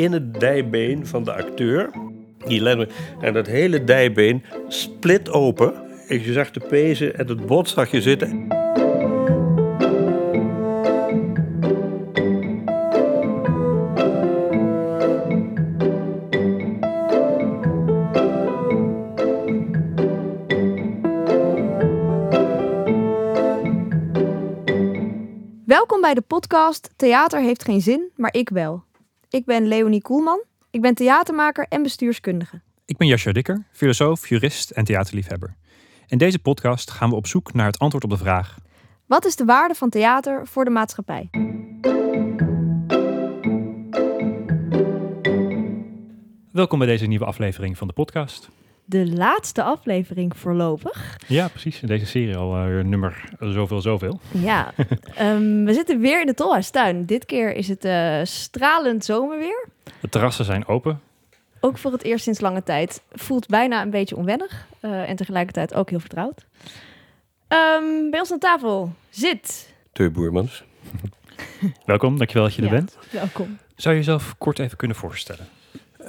in het dijbeen van de acteur. Die en dat hele dijbeen split open. En je zag de pezen en het bot zag je zitten. Welkom bij de podcast Theater heeft geen zin, maar ik wel. Ik ben Leonie Koelman. Ik ben theatermaker en bestuurskundige. Ik ben Jascha Dikker, filosoof, jurist en theaterliefhebber. In deze podcast gaan we op zoek naar het antwoord op de vraag: Wat is de waarde van theater voor de maatschappij? Welkom bij deze nieuwe aflevering van de podcast. De laatste aflevering voorlopig. Ja, precies. In deze serie al eh, nummer zoveel, zoveel. Ja, ehm, we zitten weer in de Tolhuistuin. Dit keer is het eh, stralend zomerweer. De terrassen zijn open. Ook voor het eerst sinds lange tijd. Voelt bijna een beetje onwennig eh, en tegelijkertijd ook heel vertrouwd. Ehm, bij ons aan tafel zit... Teu Boermans. Welkom, dankjewel dat je er Ja. bent. Welkom. Zou je jezelf kort even kunnen voorstellen?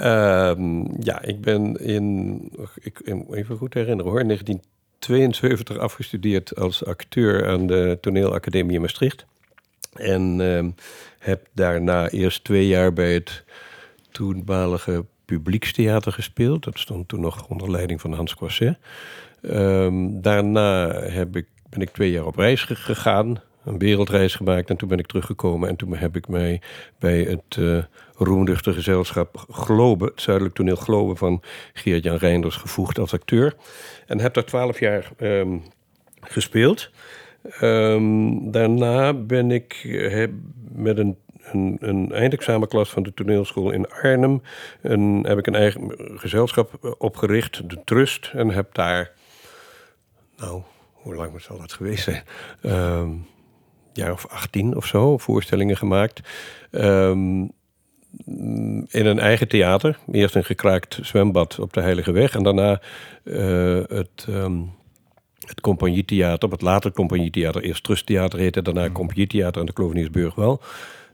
Ehm, ja, ik ben in, ik, even goed herinneren hoor, 1972 afgestudeerd als acteur aan de toneelacademie in Maastricht. En ehm, heb daarna eerst twee jaar bij het toenmalige publiekstheater gespeeld. Dat stond toen nog onder leiding van Hans Coisset. Ehm, daarna heb ik, ben ik twee jaar op reis ge- gegaan, een wereldreis gemaakt en toen ben ik teruggekomen en toen heb ik mij bij het eh roemruchte gezelschap Globe, het Zuidelijk Toneel Globe van Geert-Jan Reinders gevoegd als acteur. En heb daar twaalf jaar ehm, gespeeld. Ehm, daarna ben ik eh, heb met een, een, een eindexamenklas van de toneelschool in Arnhem... Een, heb ik een eigen gezelschap eh, opgericht, de Trust. En heb daar, nou, hoe lang zal dat geweest zijn? Ehm jaar of 18 of zo, voorstellingen gemaakt. Ehm, in een eigen theater. Eerst een gekraakt zwembad op de Heilige Weg. En daarna eh, het, ehm het Compagnietheater. Wat later Compagnietheater. Eerst Trusttheater heette. Daarna Compagnietheater aan de Kloveniersburg wel.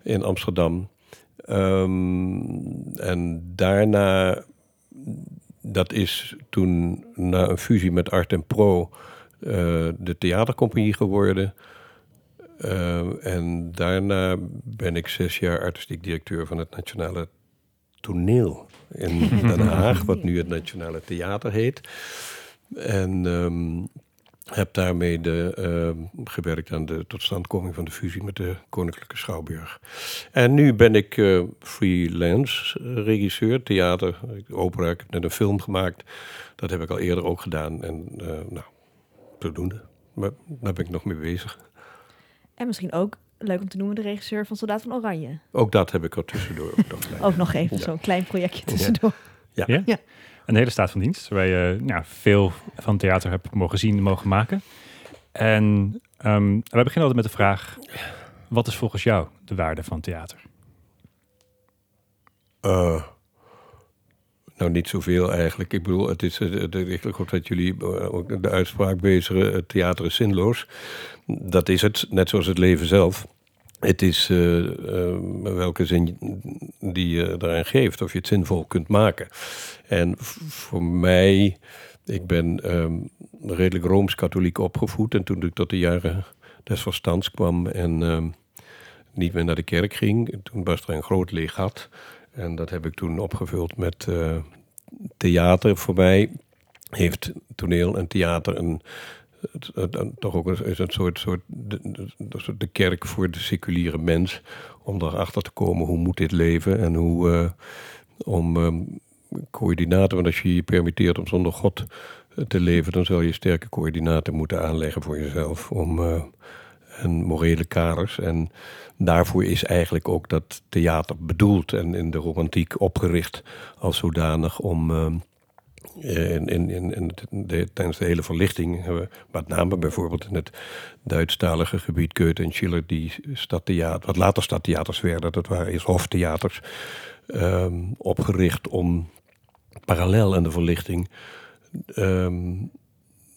In Amsterdam. Ehm, en daarna... Dat is toen na een fusie met Art en Pro... eh, de theatercompagnie geworden... Uh, en daarna ben ik zes jaar artistiek directeur van het Nationale Toneel in Den Haag, wat nu het Nationale Theater heet. En um, heb daarmee de, uh, gewerkt aan de totstandkoming van de fusie met de Koninklijke Schouwburg. En nu ben ik uh, freelance regisseur, theater, opera. Ik heb net een film gemaakt. Dat heb ik al eerder ook gedaan. En uh, nou, zodoende. Maar daar ben ik nog mee bezig. En misschien ook leuk om te noemen de regisseur van Soldaat van Oranje. Ook dat heb ik er tussendoor. Ook nog, ook nog even ja. zo'n klein projectje tussendoor. Ja. Ja? ja. Een hele staat van dienst, waar je nou, veel van theater hebt mogen zien en mogen maken. En um, wij beginnen altijd met de vraag, wat is volgens jou de waarde van theater? Uh, nou, niet zoveel eigenlijk. Ik bedoel, het is, het, ik hoop dat jullie ook de uitspraak bezigen, het theater is zinloos. Dat is het, net zoals het leven zelf. Het is uh, welke zin die je daaraan geeft, of je het zinvol kunt maken. En voor mij, ik ben um, redelijk rooms-katholiek opgevoed. En toen ik tot de jaren des verstands kwam en um, niet meer naar de kerk ging, toen was er een groot leeg gat. En dat heb ik toen opgevuld met uh, theater. Voor mij heeft toneel en theater een toch ook een, een soort, soort de, de, kerk voor de seculiere mens. Om erachter te komen hoe moet dit leven en hoe uh, om um, coördinaten. Want als je je permitteert om zonder God te leven, dan zal je sterke coördinaten moeten aanleggen voor jezelf. Om uh, en morele kaders. En daarvoor is eigenlijk ook dat theater bedoeld en in de romantiek opgericht als zodanig om. Uh, in, in, in, de, tijdens de hele verlichting we met name bijvoorbeeld in het Duitsstalige gebied Goethe en Schiller die stadtheater, wat later stadtheaters werden, dat waren eerst hoftheaters, um, opgericht om parallel aan de verlichting um,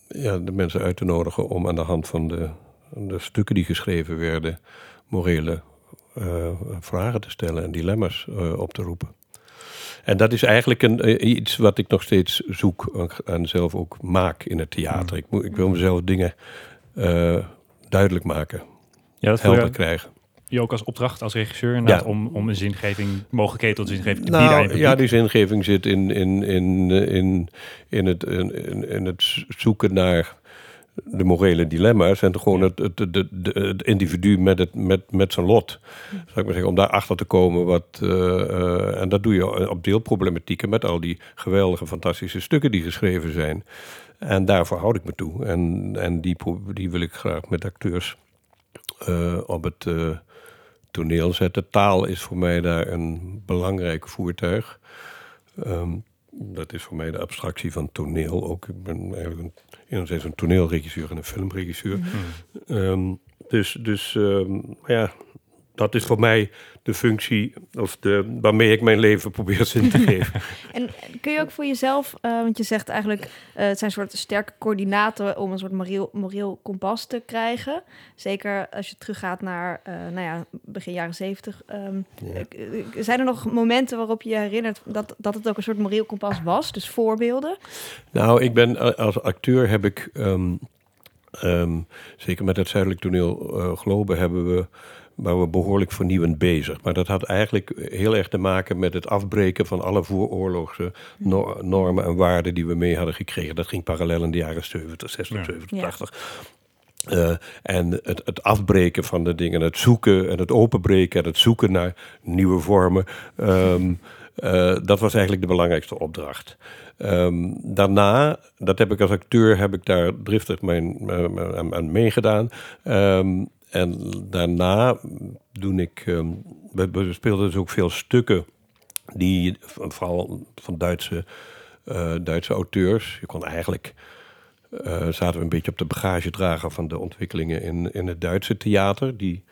ja, de mensen uit te nodigen om aan de hand van de, de stukken die geschreven werden morele uh, vragen te stellen en dilemma's uh, op te roepen. en dat is eigenlijk een, eh, iets wat ik nog steeds zoek en zelf ook maak in het theater. Ik, moet, ik wil mezelf dingen eh, duidelijk maken, Ja, dat helder krijgen. je ook als opdracht als regisseur Ja. om, om een zingeving, mogelijkheden tot zingeving te bieden Nou, publiek. ja, die zingeving zit in, in, in, eh, in, in, het, in- in het zoeken naar de morele dilemma's en gewoon het, het, het, het, het individu met, het, met, met zijn lot. Zou ik maar zeggen, om daarachter te komen wat. eh, eh, en dat doe je op deelproblematieken met al die geweldige, fantastische stukken die geschreven zijn. En daarvoor houd ik me toe. En, en die, die wil ik graag met acteurs eh, op het toneel zetten. Taal is voor mij daar een belangrijk voertuig. Ehm, dat is voor mij de abstractie van toneel ook. Ik ben eigenlijk een, enerzijds een toneelregisseur en een filmregisseur. Ehm, dus dus ehm, ja, dat is voor mij de functie of de, waarmee ik mijn leven probeer zin te geven. En kun je ook voor jezelf, eh, want je zegt eigenlijk, eh, het zijn soort sterke coördinaten om een soort moreel, moreel kompas te krijgen. Zeker als je teruggaat naar, eh, nou ja, begin jaren zeventig. ehm, Ja. eh, eh, zijn er nog momenten waarop je je herinnert dat, dat het ook een soort moreel kompas was? Dus voorbeelden? Nou, ik ben als acteur heb ik, ehm, ehm, zeker met het Zuidelijk Toneel eh, Globe, hebben we, waren we behoorlijk vernieuwend bezig. Maar dat had eigenlijk heel erg te maken met het afbreken van alle vooroorlogse no- normen en waarden die we mee hadden gekregen. Dat ging parallel in de jaren 70, 60, Ja. 70, Ja. 80. Eh, en het, het afbreken van de dingen, het zoeken en het openbreken en het zoeken naar nieuwe vormen. ehm, eh, dat was eigenlijk de belangrijkste opdracht. Ehm, daarna, dat heb ik als acteur, heb ik daar driftig mijn, eh, aan, aan meegedaan. Ehm, en daarna doen ik, ehm, we, speelden dus ook veel stukken die vooral van Duitse, eh, Duitse auteurs. Je kon eigenlijk eh, zaten we een beetje op de bagagedrager van de ontwikkelingen in, in het Duitse theater. Die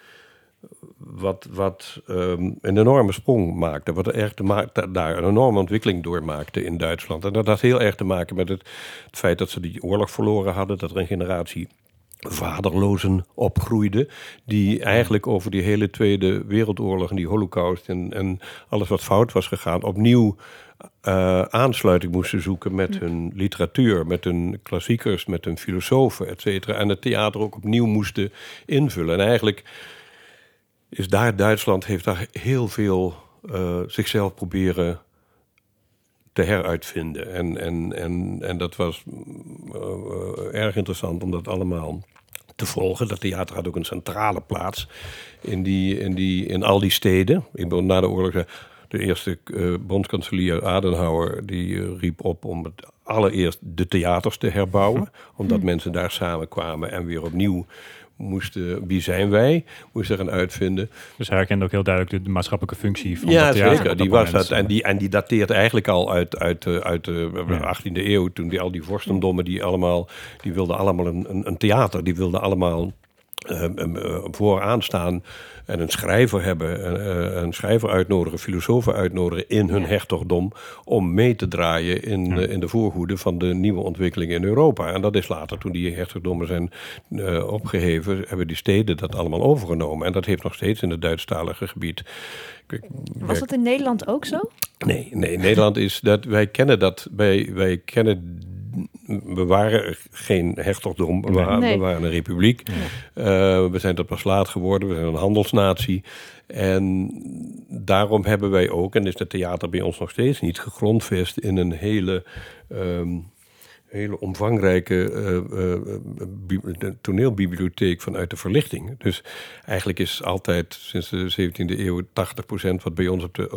wat, wat ehm, een enorme sprong maakte. Wat erg te ma- da- daar een enorme ontwikkeling doormaakte in Duitsland. En dat had heel erg te maken met het, het feit dat ze die oorlog verloren hadden. Dat er een generatie vaderlozen opgroeide. Die eigenlijk over die hele Tweede Wereldoorlog en die holocaust en, en alles wat fout was gegaan, opnieuw eh, aansluiting moesten zoeken met hun literatuur, met hun klassiekers, met hun filosofen, et cetera. En het theater ook opnieuw moesten invullen. En eigenlijk is daar Duitsland heeft daar heel veel eh, zichzelf proberen te heruitvinden. En, en, en, en dat was mm, eh, erg interessant om dat allemaal te volgen. Dat theater had ook een centrale plaats in, die, in, die, in al die steden. Ik na de oorlog, eh, de eerste eh, bondskanselier Adenauer, die riep op om het allereerst de theaters te herbouwen. Omdat mensen daar samenkwamen en weer opnieuw moesten, wie zijn wij, moesten gaan uitvinden. Dus hij herkende ook heel duidelijk de, de maatschappelijke functie van Ja, dat theater zeker. Die was dat, en, die, en die dateert eigenlijk al uit, uit, eh, uit de Ja. 18e eeuw. Toen die, al die vorstendommen, die, allemaal, die wilden allemaal een, een, een theater. Die wilden allemaal eh, eh, vooraan staan en een schrijver hebben. eh, eh, een schrijver uitnodigen, filosofen uitnodigen in hun Ja. hertogdom. Om mee te draaien in, Ja. eh, in de voorhoede van de nieuwe ontwikkelingen in Europa. En dat is later, toen die hertogdommen zijn eh, opgeheven, hebben die steden dat allemaal overgenomen. En dat heeft nog steeds in het Duitsstalige gebied. Ik- Was dat in Nederland ook zo? Nee, nee, Nederland is dat wij kennen dat. Wij, wij kennen. We waren geen hertogdom, we, waren, Nee. we waren een republiek. Eh, we zijn dat pas laat geworden, we zijn een handelsnatie. En daarom hebben wij ook, en is het theater bij ons nog steeds niet, gegrondvest in een hele. ehm, hele omvangrijke eh, eh, toneelbibliotheek vanuit de verlichting. Dus eigenlijk is altijd sinds de 17e eeuw 80% wat bij ons op de,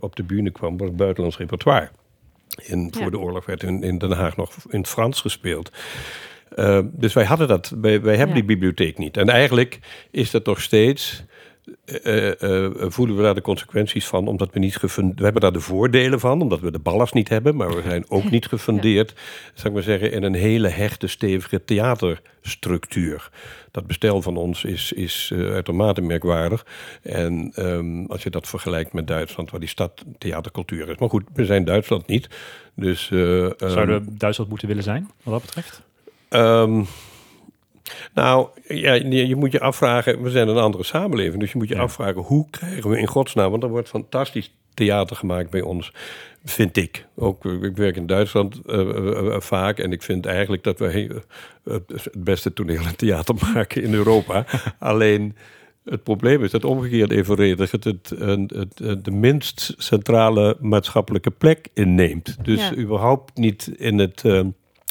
op de bühne kwam, was buitenlands repertoire. In, voor Ja. de oorlog werd in, in Den Haag nog in het Frans gespeeld. Eh, dus wij hadden dat, wij, wij hebben Ja. die bibliotheek niet. En eigenlijk is dat nog steeds. Eh, eh, voelen we daar de consequenties van, omdat we niet gefundeerd... We hebben daar de voordelen van, omdat we de ballast niet hebben, maar we zijn ook niet gefundeerd, zou ik maar zeggen, in een hele hechte, stevige theaterstructuur. Dat bestel van ons is, is eh, uitermate merkwaardig. En ehm, als je dat vergelijkt met Duitsland, waar die stad theatercultuur is. Maar goed, we zijn Duitsland niet. Dus, eh, ehm, Zouden we Duitsland moeten willen zijn, wat dat betreft? Ehm, nou, ja, je, je moet je afvragen, we zijn een andere samenleving, dus je moet je Ja. afvragen hoe krijgen we in godsnaam, want er wordt fantastisch theater gemaakt bij ons. Vind ik. Ook, ik werk in Duitsland uh, vaak en ik vind eigenlijk dat wij het beste toneel en theater maken in Europa. Alleen het probleem is dat omgekeerd evenredig het, het, het, de minst centrale maatschappelijke plek inneemt. Dus überhaupt niet in het.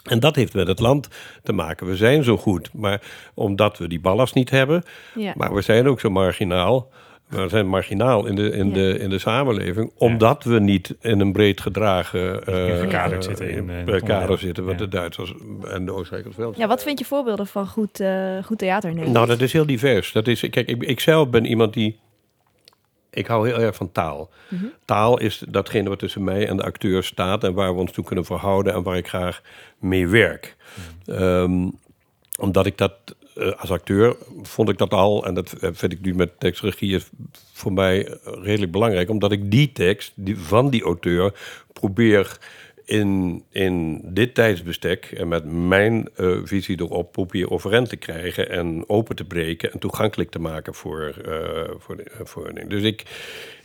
En dat heeft met het land te maken. We zijn zo goed, maar omdat we die ballast niet hebben, ja. maar we zijn ook zo marginaal. We zijn marginaal in de, in de, in de samenleving, omdat we niet in een breed gedragen uh, kader zitten. In, uh, kader zitten, wat de Duitsers en de Oostenrijkers wel. Ja, wat vind je voorbeelden van goed, uh, goed theater in Nou, dat is heel divers. Dat is, kijk, ik, ik zelf ben iemand die ik hou heel erg van taal. Mhm. Taal is datgene wat tussen mij en de acteur staat en waar we ons toe kunnen verhouden en waar ik graag mee werk. Mhm. Ehm, omdat ik dat uh, als acteur vond ik dat al, en dat vind ik nu met tekstregie voor mij redelijk belangrijk, omdat ik die tekst die, van die auteur probeer in, in dit tijdsbestek en met mijn uh, visie erop probeer overeind te krijgen en open te breken en toegankelijk te maken voor, uh, voor, de, voor Dus ik,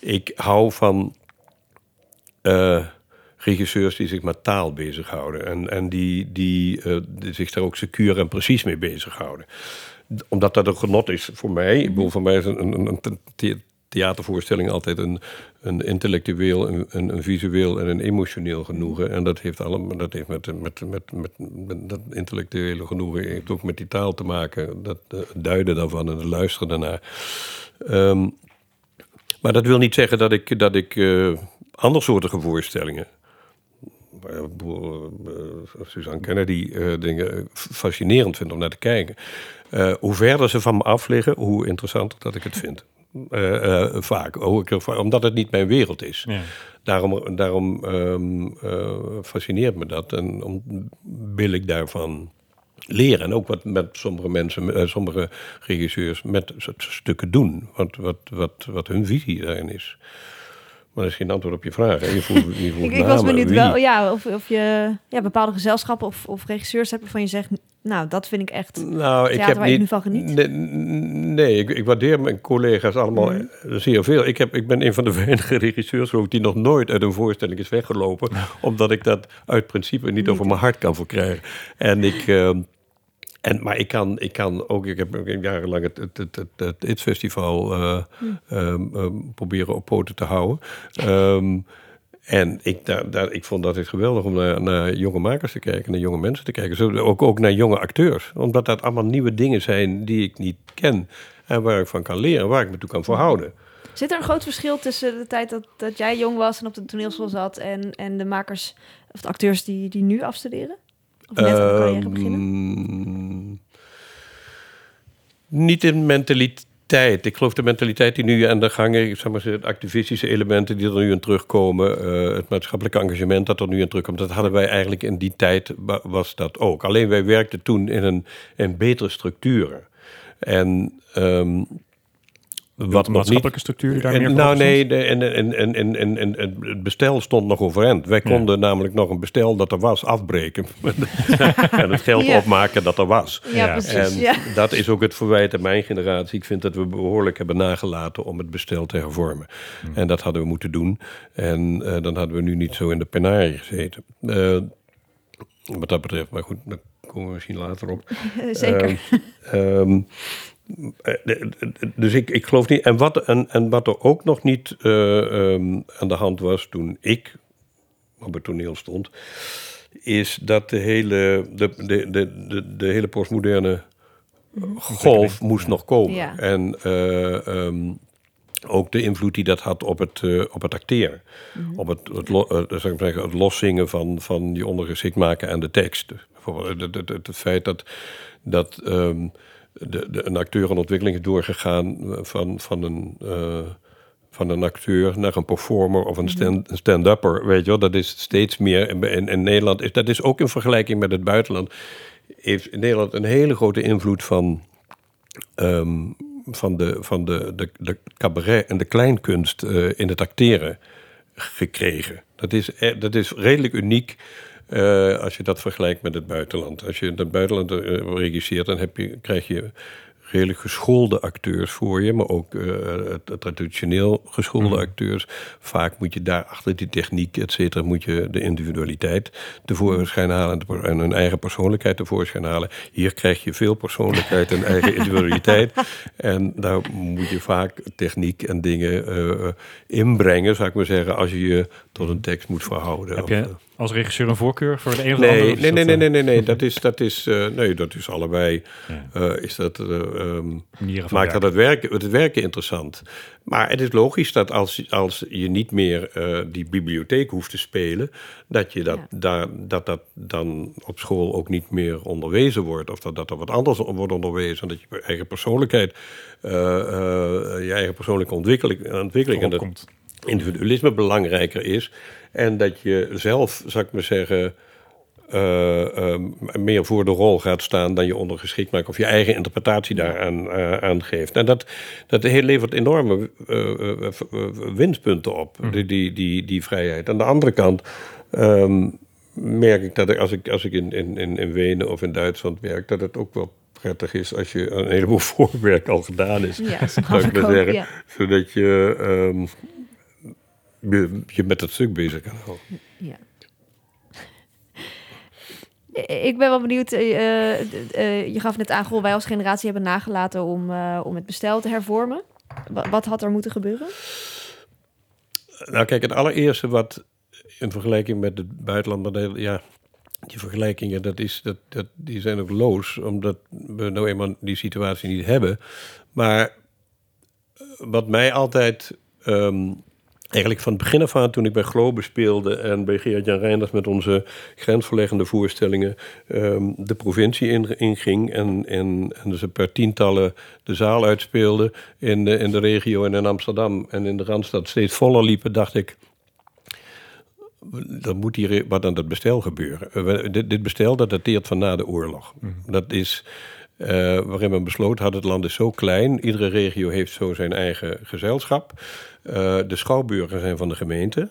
ik hou van uh, regisseurs die zich met taal bezighouden en, en die, die, die zich daar ook secuur en precies mee bezighouden. Omdat dat een genot is voor mij. Ik bedoel, voor mij is een, een, een theatervoorstelling altijd een, een intellectueel, een, een, visueel en een emotioneel genoegen. En dat heeft, allemaal, dat heeft met, met, met, met, dat intellectuele genoegen ook met die taal te maken. Dat uh, duiden daarvan en het luisteren daarnaar. Ehm, maar dat wil niet zeggen dat ik, dat ik uh, andersoortige voorstellingen. Uh, Suzanne Kennedy dingen fascinerend vind om naar te kijken. hoe verder ze van me af liggen, hoe interessanter dat ik het vind. Uh, uh, vaak. Omdat het niet mijn wereld is. Ja. Daarom, daarom um, uh, fascineert me dat. En om, wil ik daarvan leren. En ook wat met sommige mensen, sommige regisseurs met stukken doen. Wat, wat, wat, wat hun visie daarin is. Maar dat is geen antwoord op je vraag. Je voelt, je voelt ik, ik was benieuwd wel, ja, of, of je ja, bepaalde gezelschappen of, of regisseurs hebt waarvan je zegt, nou, dat vind ik echt nou, ik heb waar niet, nu van geniet. Nee, nee ik, ik, waardeer mijn collega's allemaal mm. zeer veel. Ik, heb, ik ben een van de weinige regisseurs ook die nog nooit uit een voorstelling is weggelopen, omdat ik dat uit principe niet, over mijn hart kan verkrijgen. En ik... Uh, en, maar ik kan, ik kan ook, ik heb jarenlang het, het, het, het, het festival uh, um, proberen op poten te houden. Um, en ik, daar, daar, ik vond dat het geweldig om naar, naar, jonge makers te kijken, naar jonge mensen te kijken. Zo, ook, ook naar jonge acteurs. Omdat dat allemaal nieuwe dingen zijn die ik niet ken. En waar ik van kan leren, waar ik me toe kan verhouden. Zit er een groot verschil tussen de tijd dat, dat jij jong was en op de toneelschool zat en, en de makers of de acteurs die, die nu afstuderen? Of net aan carrière ehm, beginnen? Niet in mentaliteit. Ik geloof de mentaliteit die nu aan de gang is, zeg maar, de activistische elementen die er nu in terugkomen, uh, het maatschappelijke engagement dat er nu in terugkomt, dat hadden wij eigenlijk in die tijd, was dat ook. Alleen wij werkten toen in een, in betere structuren. En um, wat maatschappelijke structuur die daar meer Nou nee, de, en, en, en, en, en, en het bestel stond nog overeind. Wij konden namelijk nog een bestel dat er was afbreken. en het geld opmaken dat er was. Ja, precies. En dat is ook het verwijt aan mijn generatie. Ik vind dat we behoorlijk hebben nagelaten om het bestel te hervormen. Hmm. En dat hadden we moeten doen. En uh, dan hadden we nu niet zo in de penarie gezeten. Uh, wat dat betreft, maar goed, daar komen we misschien later op. Zeker. Um, eh, dus ik, ik geloof niet. En wat, en, en wat er ook nog niet uh, um, aan de hand was toen ik op het toneel stond, is dat de hele, de, de, de, de, de hele postmoderne golf moest nog komen. Ja. En uh, um, ook de invloed die dat had op het, uh, op het acteren. Mm -hmm. Op het, het, lo, uh, zeg maar, het loszingen van, van je ondergeschikt maken aan de tekst. Bijvoorbeeld het, het, het, het feit dat, dat um, de, de, een acteur een ontwikkeling is doorgegaan van, van, een, uh, van een acteur naar een performer of een mhm. stand-upper. weet je wel, dat is steeds meer. In, in Nederland is dat is ook in vergelijking met het buitenland. Heeft in Nederland een hele grote invloed van. Um, van de, van de, de, de cabaret en de kleinkunst uh, in het acteren gekregen. Dat is, eh, dat is redelijk uniek. Uh, als je dat vergelijkt met het buitenland. Als je in het buitenland uh, regisseert, dan heb je, krijg je redelijk geschoolde acteurs voor je, maar ook uh, traditioneel geschoolde mm. acteurs. Vaak moet je daar achter die techniek, et cetera, moet je de individualiteit tevoorschijn halen en hun eigen persoonlijkheid tevoorschijn halen. Hier krijg je veel persoonlijkheid en eigen individualiteit. En daar moet je vaak techniek en dingen uh, inbrengen, zou ik maar zeggen, als je je tot een tekst moet verhouden. Heb je als regisseur een voorkeur voor de een of nee, andere? Nee, nee, nee, nee, nee, nee, dat is, dat is, uh, nee, dat is allebei. Ja. Uh, is dat, uh, um, maakt dat het werken, het werken interessant. Maar het is logisch dat als, als je niet meer die bibliotheek hoeft te spelen, dat, je dat, ja. daar, dat dat dan op school ook niet meer onderwezen wordt. Of dat, dat er wat anders wordt onderwezen. Dat je eigen persoonlijkheid, je eigen persoonlijke ontwikkeling, ontwikkeling en dat individualisme belangrijker is. En dat je zelf, zou ik maar zeggen, uh, uh, meer voor de rol gaat staan dan je ondergeschikt maakt. Of je eigen interpretatie daaraan uh, aangeeft. En dat, dat levert enorme winstpunten op, mm. die, die, die, die vrijheid. Aan de andere kant. Um, merk ik dat ik, als ik, als ik in, in, in Wenen of in Duitsland werk, dat het ook wel prettig is als je een heleboel voorwerk al gedaan is. Ja, zou ik maar zeggen. Ja. Zodat je um, je, je met het stuk bezig kan houden. Ja. Ik ben wel benieuwd. Uh, uh, je gaf net aan, goh, wij als generatie hebben nagelaten om, uh, om het bestel te hervormen. Wat, wat had er moeten gebeuren? Nou, kijk, het allereerste wat in vergelijking met het buitenland, ja, die vergelijkingen, dat is, dat, dat, die zijn ook loos, omdat we nou eenmaal die situatie niet hebben. Maar wat mij altijd um, eigenlijk van het begin af aan, toen ik bij Globe speelde en bij Geert-Jan Reinders met onze grensverleggende voorstellingen um, de provincie inging en, en, en dus per tientallen de zaal uitspeelde in de, in de regio en in Amsterdam en in de Randstad steeds voller liepen, dacht ik, dan moet hier wat aan dat bestel gebeuren. Dit, dit bestel dat dateert van na de oorlog. Mm. Dat is uh, waarin men besloot had, het land is zo klein, iedere regio heeft zo zijn eigen gezelschap. Uh, de schouwburgen zijn van de gemeente.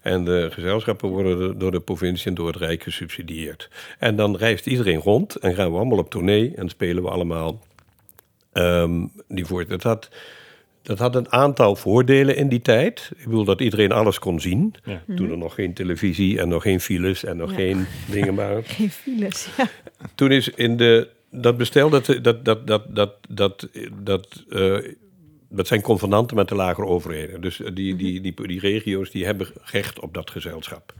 En de gezelschappen worden door de provincie en door het Rijk gesubsidieerd. En dan reist iedereen rond en gaan we allemaal op tournee en spelen we allemaal um, die voor. Dat had, dat had een aantal voordelen in die tijd. Ik bedoel dat iedereen alles kon zien. Ja. Toen er nog geen televisie en nog geen files en nog ja. geen dingen waren. Geen files, ja. Toen is in de dat bestel, dat, dat, dat, dat, dat, dat, dat, uh, dat zijn convenanten met de lagere overheden. Dus die, die, die, die regio's die hebben recht op dat gezelschap.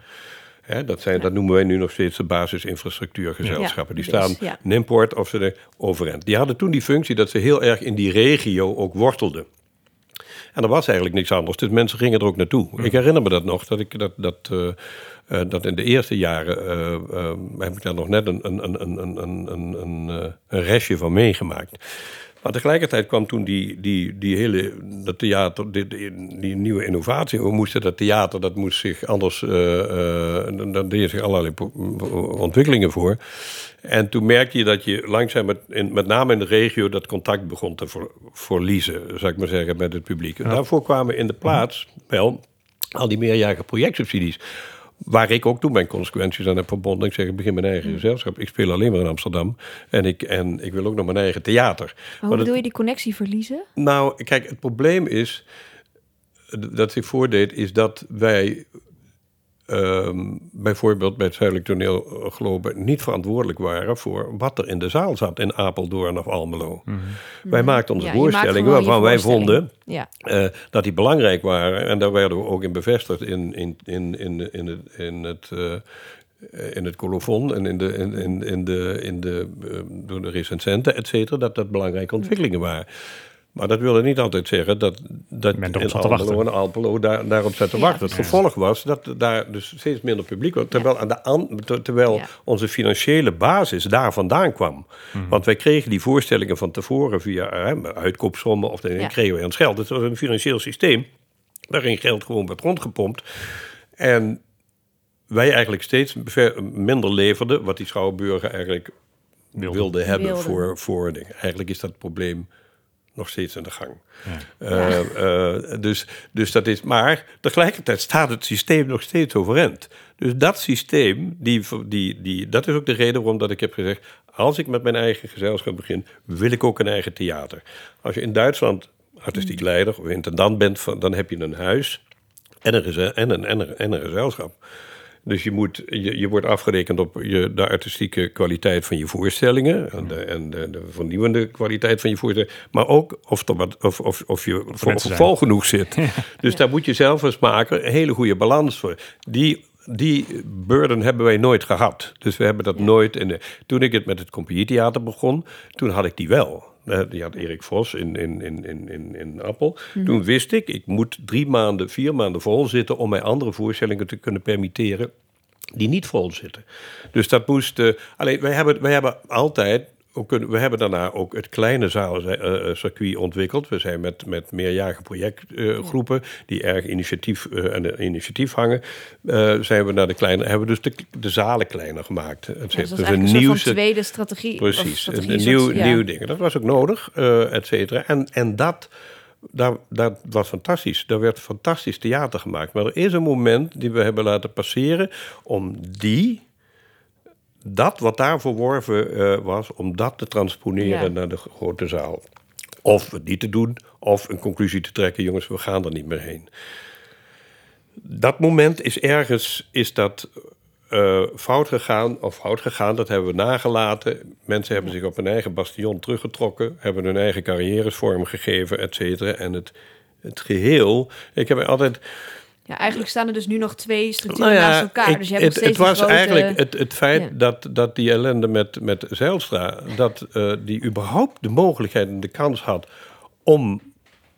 Hè, dat, zijn, ja. dat noemen wij nu nog steeds de basisinfrastructuurgezelschappen. Ja, die staan ja. import of ze er overeind. Die hadden toen die functie dat ze heel erg in die regio ook wortelden. En er was eigenlijk niks anders. Dus mensen gingen er ook naartoe. Ik herinner me dat nog, dat ik dat. dat uh, uh, dat in de eerste jaren uh, heb ik daar nog net een, een, een, een, een, een, een restje van meegemaakt. Maar tegelijkertijd kwam toen die, die, die hele dat theater, die, die, nieuwe innovatie. We moesten dat theater, dat moest zich anders, uh, daar deed zich allerlei ontwikkelingen voor. En toen merkte je dat je langzaam, met, in, met name in de regio, dat contact begon te ver, verliezen, zou ik maar zeggen, met het publiek. Daarvoor kwamen in de plaats wel al die meerjarige projectsubsidies. Waar ik ook toen mijn consequenties aan heb verbonden. Ik zeg, ik begin mijn eigen mm. gezelschap. Ik speel alleen maar in Amsterdam. En ik, en ik wil ook nog mijn eigen theater. Maar hoe bedoel je die connectie verliezen? Nou, kijk, het probleem is... dat zich voordeed, is dat wij um, bijvoorbeeld bij het Zuidelijk Toneel Globe niet verantwoordelijk waren voor wat er in de zaal zat in Apeldoorn of Almelo. Mm -hmm. Wij maakten onze ja, voorstellingen waarvan wij vonden ja. uh, dat die belangrijk waren. En daar werden we ook in bevestigd in, in, in, in, in het. In het uh, in het colofon en in de, in, in, in de, in de, door de recensenten, et cetera, dat dat belangrijke ontwikkelingen waren. Maar dat wilde niet altijd zeggen dat, dat Men in Almelo en Alpelo daar, daarop zat te ja. wachten. Het gevolg was dat daar dus steeds minder publiek was. Terwijl, aan de an, terwijl ja. onze financiële basis daar vandaan kwam. Mm. Want wij kregen die voorstellingen van tevoren via hè, uitkoopsommen of dan ja. kregen we ons geld. Het was een financieel systeem waarin geld gewoon werd rondgepompt. En wij eigenlijk steeds minder leverden wat die schouwburger eigenlijk wilde, wilde hebben Wilde. voor, voor dingen. Eigenlijk is dat probleem nog steeds in de gang. Ja. Eh, eh, dus, dus dat is, maar tegelijkertijd staat het systeem nog steeds overeind. Dus dat systeem, die, die, die, dat is ook de reden waarom dat ik heb gezegd... als ik met mijn eigen gezelschap begin, wil ik ook een eigen theater. Als je in Duitsland artistiek leider of intendant bent, van, dan heb je een huis en een, en een, en een, en een gezelschap. Dus je, moet, je, je wordt afgerekend op je, de artistieke kwaliteit van je voorstellingen. En, de, en de, de vernieuwende kwaliteit van je voorstellingen. Maar ook of, er wat, of, of, of je vol, genoeg zit. Dus daar moet je zelf als maker een hele goede balans voor. Die, die burden hebben wij nooit gehad. Dus we hebben dat nooit. In de, toen ik het met het Compagnietheater begon, toen had ik die wel. Eh, Die had Erik Vos in, in, in, in, in, in Appel. Toen wist ik, ik moet drie maanden, vier maanden vol zitten... om mij andere voorstellingen te kunnen permitteren die niet vol zitten. Dus dat moest... eh, alleen, wij hebben, wij hebben altijd... Kunnen, we hebben daarna ook het kleine zaalcircuit ontwikkeld. We zijn met, met meerjarige projectgroepen... die erg initiatief, eh, de initiatief hangen... eh, zijn we naar de kleine... hebben we dus de, de zalen kleiner gemaakt. Het Ja, dus dus een soort nieuw- van tweede strategie. Precies, een, strategie, een soort- nieuw, ja. nieuw ding. Dat was ook nodig, eh et cetera. En, en dat, daar, dat was fantastisch. Daar werd fantastisch theater gemaakt. Maar er is een moment die we hebben laten passeren... om die, dat wat daar verworven eh, was... om dat te transponeren Ja. naar de grote zaal. Of het niet te doen, of een conclusie te trekken... jongens, we gaan er niet meer heen. Dat moment is ergens is dat eh, fout gegaan, of fout gegaan, dat hebben we nagelaten. Mensen hebben zich op hun eigen bastion teruggetrokken, hebben hun eigen carrières vormgegeven, et cetera. En het, het geheel, ik heb altijd. Ja, eigenlijk staan er dus nu nog twee structuren Nou ja, naast elkaar. ik- dus je hebt nog het, steeds het was grote- eigenlijk het, het feit Ja. dat, dat die ellende met, met Zijlstra, dat eh, die überhaupt de mogelijkheid en de kans had om.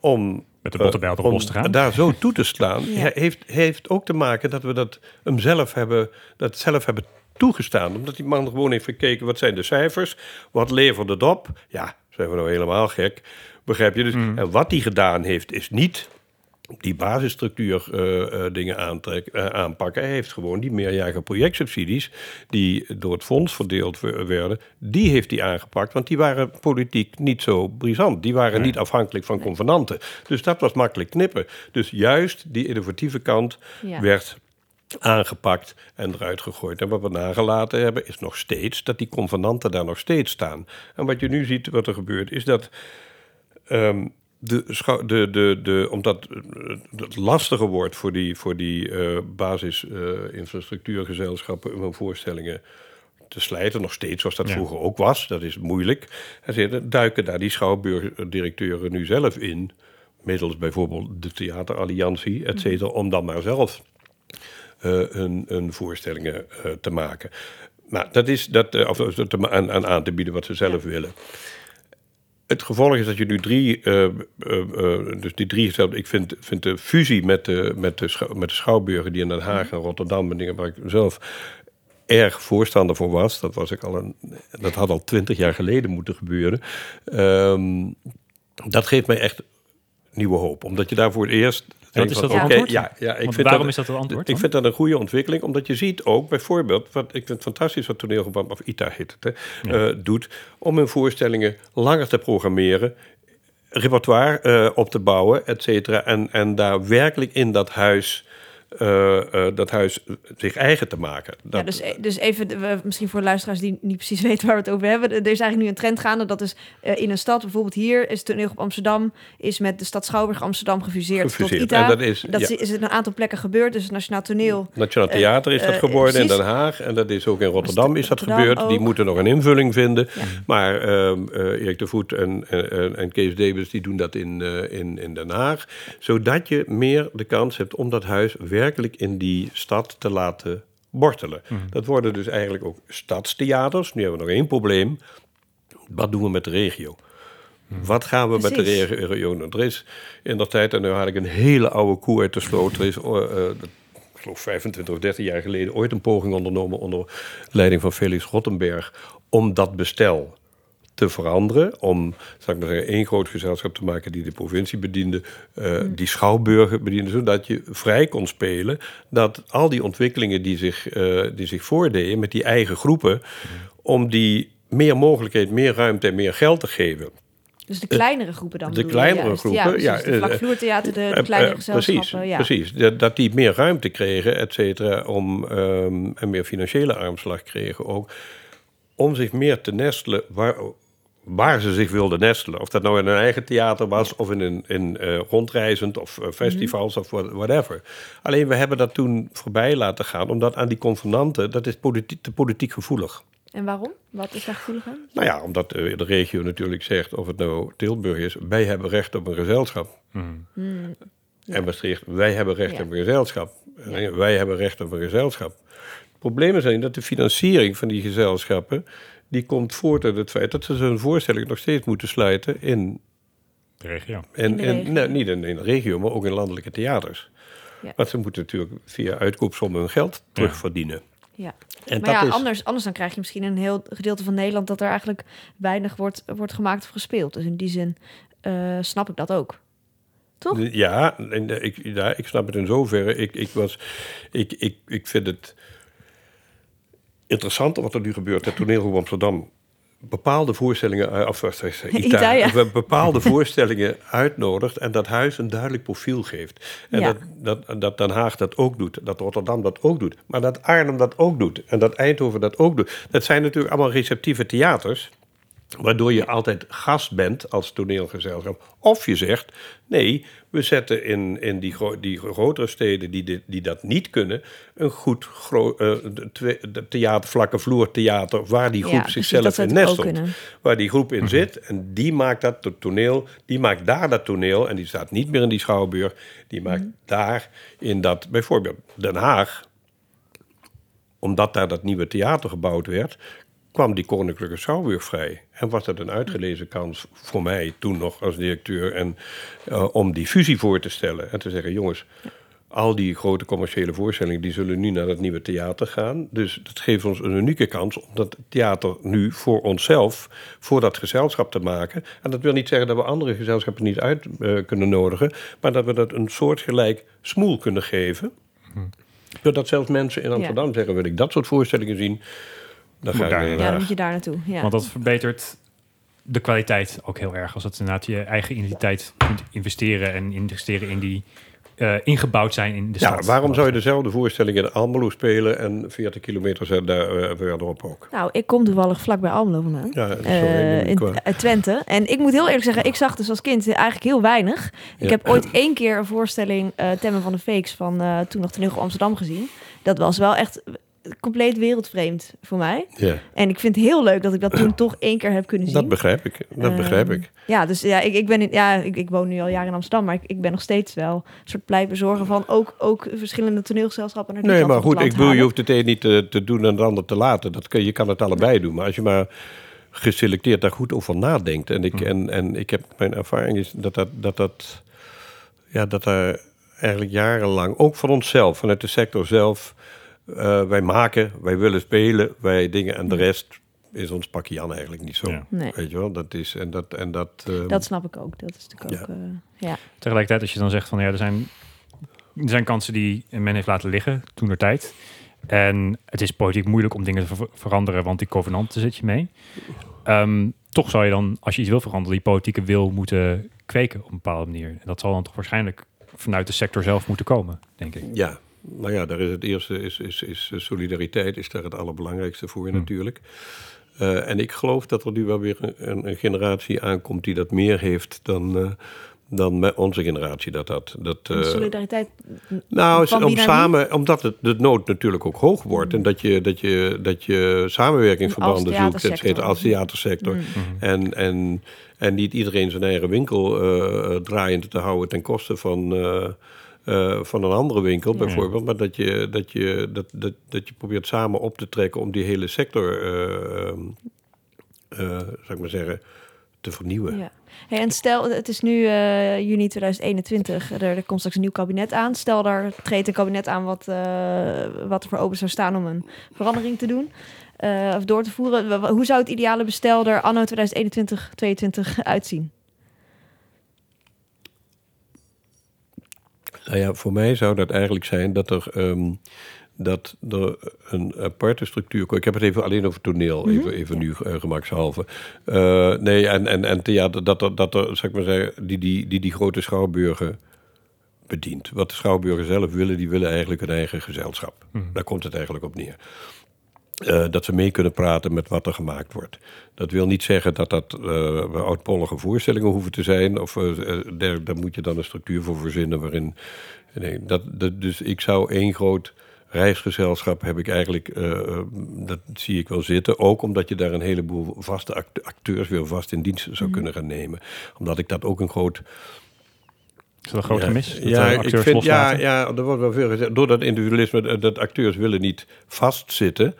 om Met de bottenbijl erop om los te gaan. daar zo toe te slaan, Ja. heeft, heeft ook te maken dat we dat hem zelf hebben, dat zelf hebben toegestaan. Omdat die man gewoon heeft gekeken, wat zijn de cijfers? Wat levert het op? Ja, zijn we nou helemaal gek? Begrijp je? Dus, Mm. En wat hij gedaan heeft, is niet die basisstructuur eh, eh, dingen aantrek, eh, aanpakken. Hij heeft gewoon die meerjarige projectsubsidies... die door het fonds verdeeld we- werden... die heeft hij aangepakt, want die waren politiek niet zo brisant. Die waren niet afhankelijk van convenanten. Dus dat was makkelijk knippen. Dus juist die innovatieve kant Ja. werd aangepakt en eruit gegooid. En wat we nagelaten hebben is nog steeds dat die convenanten daar nog steeds staan. En wat je nu ziet, wat er gebeurt, is dat ehm, de, de, de, de, omdat het lastiger wordt voor die, voor die eh basisinfrastructuurgezelschappen om hun voorstellingen te slijten, nog steeds zoals dat Ja. vroeger ook was. Dat is moeilijk. En ze duiken daar die schouwburgdirecteuren nu zelf in, middels bijvoorbeeld de Theateralliantie, et cetera, om dan maar zelf eh, hun, hun voorstellingen eh, te maken. Nou, dat is dat, eh, of aan, aan aan te bieden wat ze zelf willen. Het gevolg is dat je nu drie, eh, eh, eh, dus die drie. Ik vind, vind de fusie met de, met, de met de schouwburgen die in Den Haag en Rotterdam en waar ik zelf erg voorstander voor was. Dat, was ik al een, dat had al twintig jaar geleden moeten gebeuren. Ehm, dat geeft mij echt nieuwe hoop. Omdat je daar voor het eerst. Denkt is dat het antwoord? Ja, ja, ik Want vind waarom is dat het antwoord Ik vind dat een goede ontwikkeling, omdat je ziet ook bijvoorbeeld, wat ik vind het fantastisch wat toneelgebouw, of ITA heet het, hè, eh, doet, om hun voorstellingen langer te programmeren, repertoire eh, op te bouwen, et cetera, en, en daar werkelijk in dat huis, eh, eh, dat huis zich eigen te maken. Dat, Ja, dus, e- dus even, misschien voor luisteraars die niet precies weten waar we het over hebben. Er is eigenlijk nu een trend gaande. Dat is eh, in een stad, bijvoorbeeld hier, is Toneel op Amsterdam, is met de stad Schouwburg Amsterdam gefuseerd, Gefuseerd. tot ITA. En dat is- dat ja. is, is in een aantal plekken gebeurd. Dus het Nationaal Toneel. Nationaal Theater is dat geworden in. Den Haag. En dat is ook in Rotterdam is dat Rotterdam gebeurd. Die moeten nog een invulling vinden. Ja. Maar ehm, eh, Erik de Voet en, en, en Kees Davis die doen dat in, in, in Den Haag. Zodat je meer de kans hebt om dat huis werkelijk in die stad te laten bortelen. Dat worden dus eigenlijk ook stadstheaters. Nu hebben we nog één probleem. Wat doen we met de regio? Wat gaan we met de regio doen? Er is in de tijd, en nu haal ik een hele oude koe uit de sloot. Er is, eh, eh, ik geloof 25 of 30 jaar geleden, ooit een poging ondernomen onder leiding van Felix Rottenberg om dat bestel te veranderen. Om, zal ik maar zeggen, één groot gezelschap te maken die de provincie bediende, eh, die schouwburgen bediende, zodat je vrij kon spelen. Dat al die ontwikkelingen die zich, eh, die zich voordeden met die eigen groepen, om die meer mogelijkheid, meer ruimte en meer geld te geven. Dus de kleinere groepen dan? de kleinere juist? groepen, Ja, precies. ja, de vlakvloertheater, de, de kleinere gezelschappen. Precies, ja. precies. Dat, dat die meer ruimte kregen, et cetera, om, ehm, en meer financiële armslag kregen ook, om zich meer te nestelen waar, waar ze zich wilden nestelen. Of dat nou in een eigen theater was, of in, een, in eh, rondreizend, of eh, festivals, of what- whatever. Alleen we hebben dat toen voorbij laten gaan, omdat aan die convenanten, dat is politiek, te politiek gevoelig. En waarom? Wat is daar gevoelig aan? Nou ja, omdat eh, de regio natuurlijk zegt, of het nou Tilburg is, wij hebben recht op een gezelschap. Ja. En Maastricht, wij hebben recht Ja. op een gezelschap. Wij hebben recht op een gezelschap. Problemen zijn dat de financiering van die gezelschappen... die komt voort uit het feit dat ze hun voorstelling nog steeds moeten sluiten... in, De regio. in, In de in- regio. nou, niet in, in de regio, maar ook in landelijke theaters. Ja. Want ze moeten natuurlijk via uitkoopsommen hun geld terugverdienen. Ja. En Maar ja, dat is, anders, anders dan krijg je misschien een heel gedeelte van Nederland... dat er eigenlijk weinig wordt, wordt gemaakt of gespeeld. Dus in die zin eh, snap ik dat ook. Toch? Ja, en, eh, ik, ja, ik snap het in zoverre. Ik, ik, was, ik, ik, ik vind het interessant wat er nu gebeurt. Het toneelgroep Amsterdam bepaalde voorstellingen, eh, of wat zeg ik, Ita, ja. be- bepaalde voorstellingen uitnodigt en dat huis een duidelijk profiel geeft. En Ja. dat, dat, dat Den Haag dat ook doet, dat Rotterdam dat ook doet, maar dat Arnhem dat ook doet en dat Eindhoven dat ook doet. Dat zijn natuurlijk allemaal receptieve theaters. Waardoor je altijd gast bent als toneelgezelschap. Of je zegt, nee, we zetten in, in die, gro- die grotere steden die, die dat niet kunnen... een goed gro- eh, theater, vlakke vloertheater... waar die groep Ja, zichzelf ze in nestelt. Waar die groep in zit en die maakt dat toneel. Die maakt daar dat toneel en die staat niet meer in die schouwburg. Die maakt daar in dat, bijvoorbeeld Den Haag omdat daar dat nieuwe theater gebouwd werd, kwam die Koninklijke Schouwburg vrij. En was dat een uitgelezen kans voor mij toen nog als directeur... En, eh, om die fusie voor te stellen en te zeggen... jongens, al die grote commerciële voorstellingen... die zullen nu naar dat nieuwe theater gaan. Dus dat geeft ons een unieke kans om dat theater nu voor onszelf... voor dat gezelschap te maken. En dat wil niet zeggen dat we andere gezelschappen niet uit eh, kunnen nodigen... maar dat we dat een soortgelijk smoel kunnen geven... Zodat zelfs mensen in Amsterdam zeggen: wil ik dat soort voorstellingen zien, dan Moet ga ik daar naar Den Ja, dan Haag. moet je daar naartoe. Ja. Want dat verbetert de kwaliteit ook heel erg. Als het inderdaad je eigen identiteit kunt investeren en investeren in die eh, ingebouwd zijn in de Ja, stad. waarom zou je dezelfde voorstellingen in Almelo spelen en 40 kilometer daar eh, verderop ook? Nou, ik kom toevallig vlak bij Almelo vandaan. Ja, dat Eh, één in, Twente. En ik moet heel eerlijk zeggen, ik zag dus als kind eigenlijk heel weinig. Ik Ja. heb ooit één keer een voorstelling uh, Temmen van de Fakes van eh, toen nog Toneel Amsterdam gezien. Dat was wel echt compleet wereldvreemd voor mij. ja, En ik vind het heel leuk dat ik dat toen toch één keer heb kunnen zien. dat begrijp ik. Dat begrijp Ehm, ik. Ja, dus ja, ik, ik, ben in, ja ik, ik woon nu al jaren in Amsterdam, maar ik, ik ben nog steeds wel een soort pleitbezorger van ook, ook verschillende toneelgezelschappen. Naar die Nee, maar goed, ik bedoel, je hoeft het een niet te, te doen en het ander te laten. Dat kun, je kan het allebei doen. Maar als je maar geselecteerd daar goed over nadenkt. En ik, en, en ik heb mijn ervaring is dat dat, dat, dat, ja, dat daar eigenlijk jarenlang, ook van onszelf, vanuit de sector zelf, eh, wij maken, wij willen spelen, wij dingen en de rest is ons pakje aan eigenlijk niet zo. Ja. Nee. Weet je wel, dat is en dat en dat. ehm, Dat snap ik ook. Dat is natuurlijk Ja. ook. eh, ja. Tegelijkertijd, als je dan zegt van ja, er zijn, er zijn kansen die men heeft laten liggen toen er tijd. En het is politiek moeilijk om dingen te ver- veranderen, want die covenanten zit je mee. Ehm, toch zou je dan, als je iets wil veranderen, die politieke wil moeten kweken op een bepaalde manier. En dat zal dan toch waarschijnlijk vanuit de sector zelf moeten komen, denk ik. Ja, nou ja, daar is het eerste is, is, is solidariteit is daar het allerbelangrijkste voor Hmm. natuurlijk. Eh, en ik geloof dat er nu wel weer een, generatie aankomt die dat meer heeft dan, eh, dan met onze generatie dat had. Dat, eh, solidariteit. nou, van om samen, omdat het, de nood natuurlijk ook hoog wordt. En dat je, dat je, dat je samenwerkingsverbanden zoekt, et theatersector. cetera, als theatersector. Mm. En, en, en niet iedereen zijn eigen winkel eh, draaiend te houden ten koste van, eh, van een andere winkel, Ja. bijvoorbeeld. Maar dat je, dat, je, dat, dat, dat je probeert samen op te trekken om die hele sector, eh, eh, zou ik maar zeggen, te vernieuwen. Ja. Hey, en stel, het is nu juni 2021, er, er komt straks een nieuw kabinet aan. Stel, daar treedt een kabinet aan wat, wat er voor open zou staan om een verandering te doen. of door te voeren. Hoe zou het ideale bestel er anno 2021, 2022 uitzien? Nou ja, voor mij zou dat eigenlijk zijn dat er, ehm, dat er een aparte structuur... Ik heb het even alleen over toneel, Mhm. even, even nu uh, gemakshalve. Uh, nee, en, en, en theater, dat er, dat er, zeg ik maar zeggen, die die, die, die grote schouwburgen bedient. Wat de schouwburgen zelf willen, die willen eigenlijk hun eigen gezelschap. Mhm. Daar komt het eigenlijk op neer. Uh, dat ze mee kunnen praten met wat er gemaakt wordt. Dat wil niet zeggen dat dat uh, oudpollige voorstellingen hoeven te zijn. Of uh, daar, daar, moet je dan een structuur voor verzinnen waarin. Nee, dat, dat, dus ik zou één groot reisgezelschap heb ik eigenlijk, uh, dat zie ik wel zitten. Ook omdat je daar een heleboel vaste acteurs weer vast in dienst zou mm. kunnen gaan nemen. Omdat ik dat ook een groot is dat een groot gemis? Ja, ja ik vind, ja, ja, er wordt wel veel gezegd. Door dat individualisme, dat acteurs willen niet vastzitten.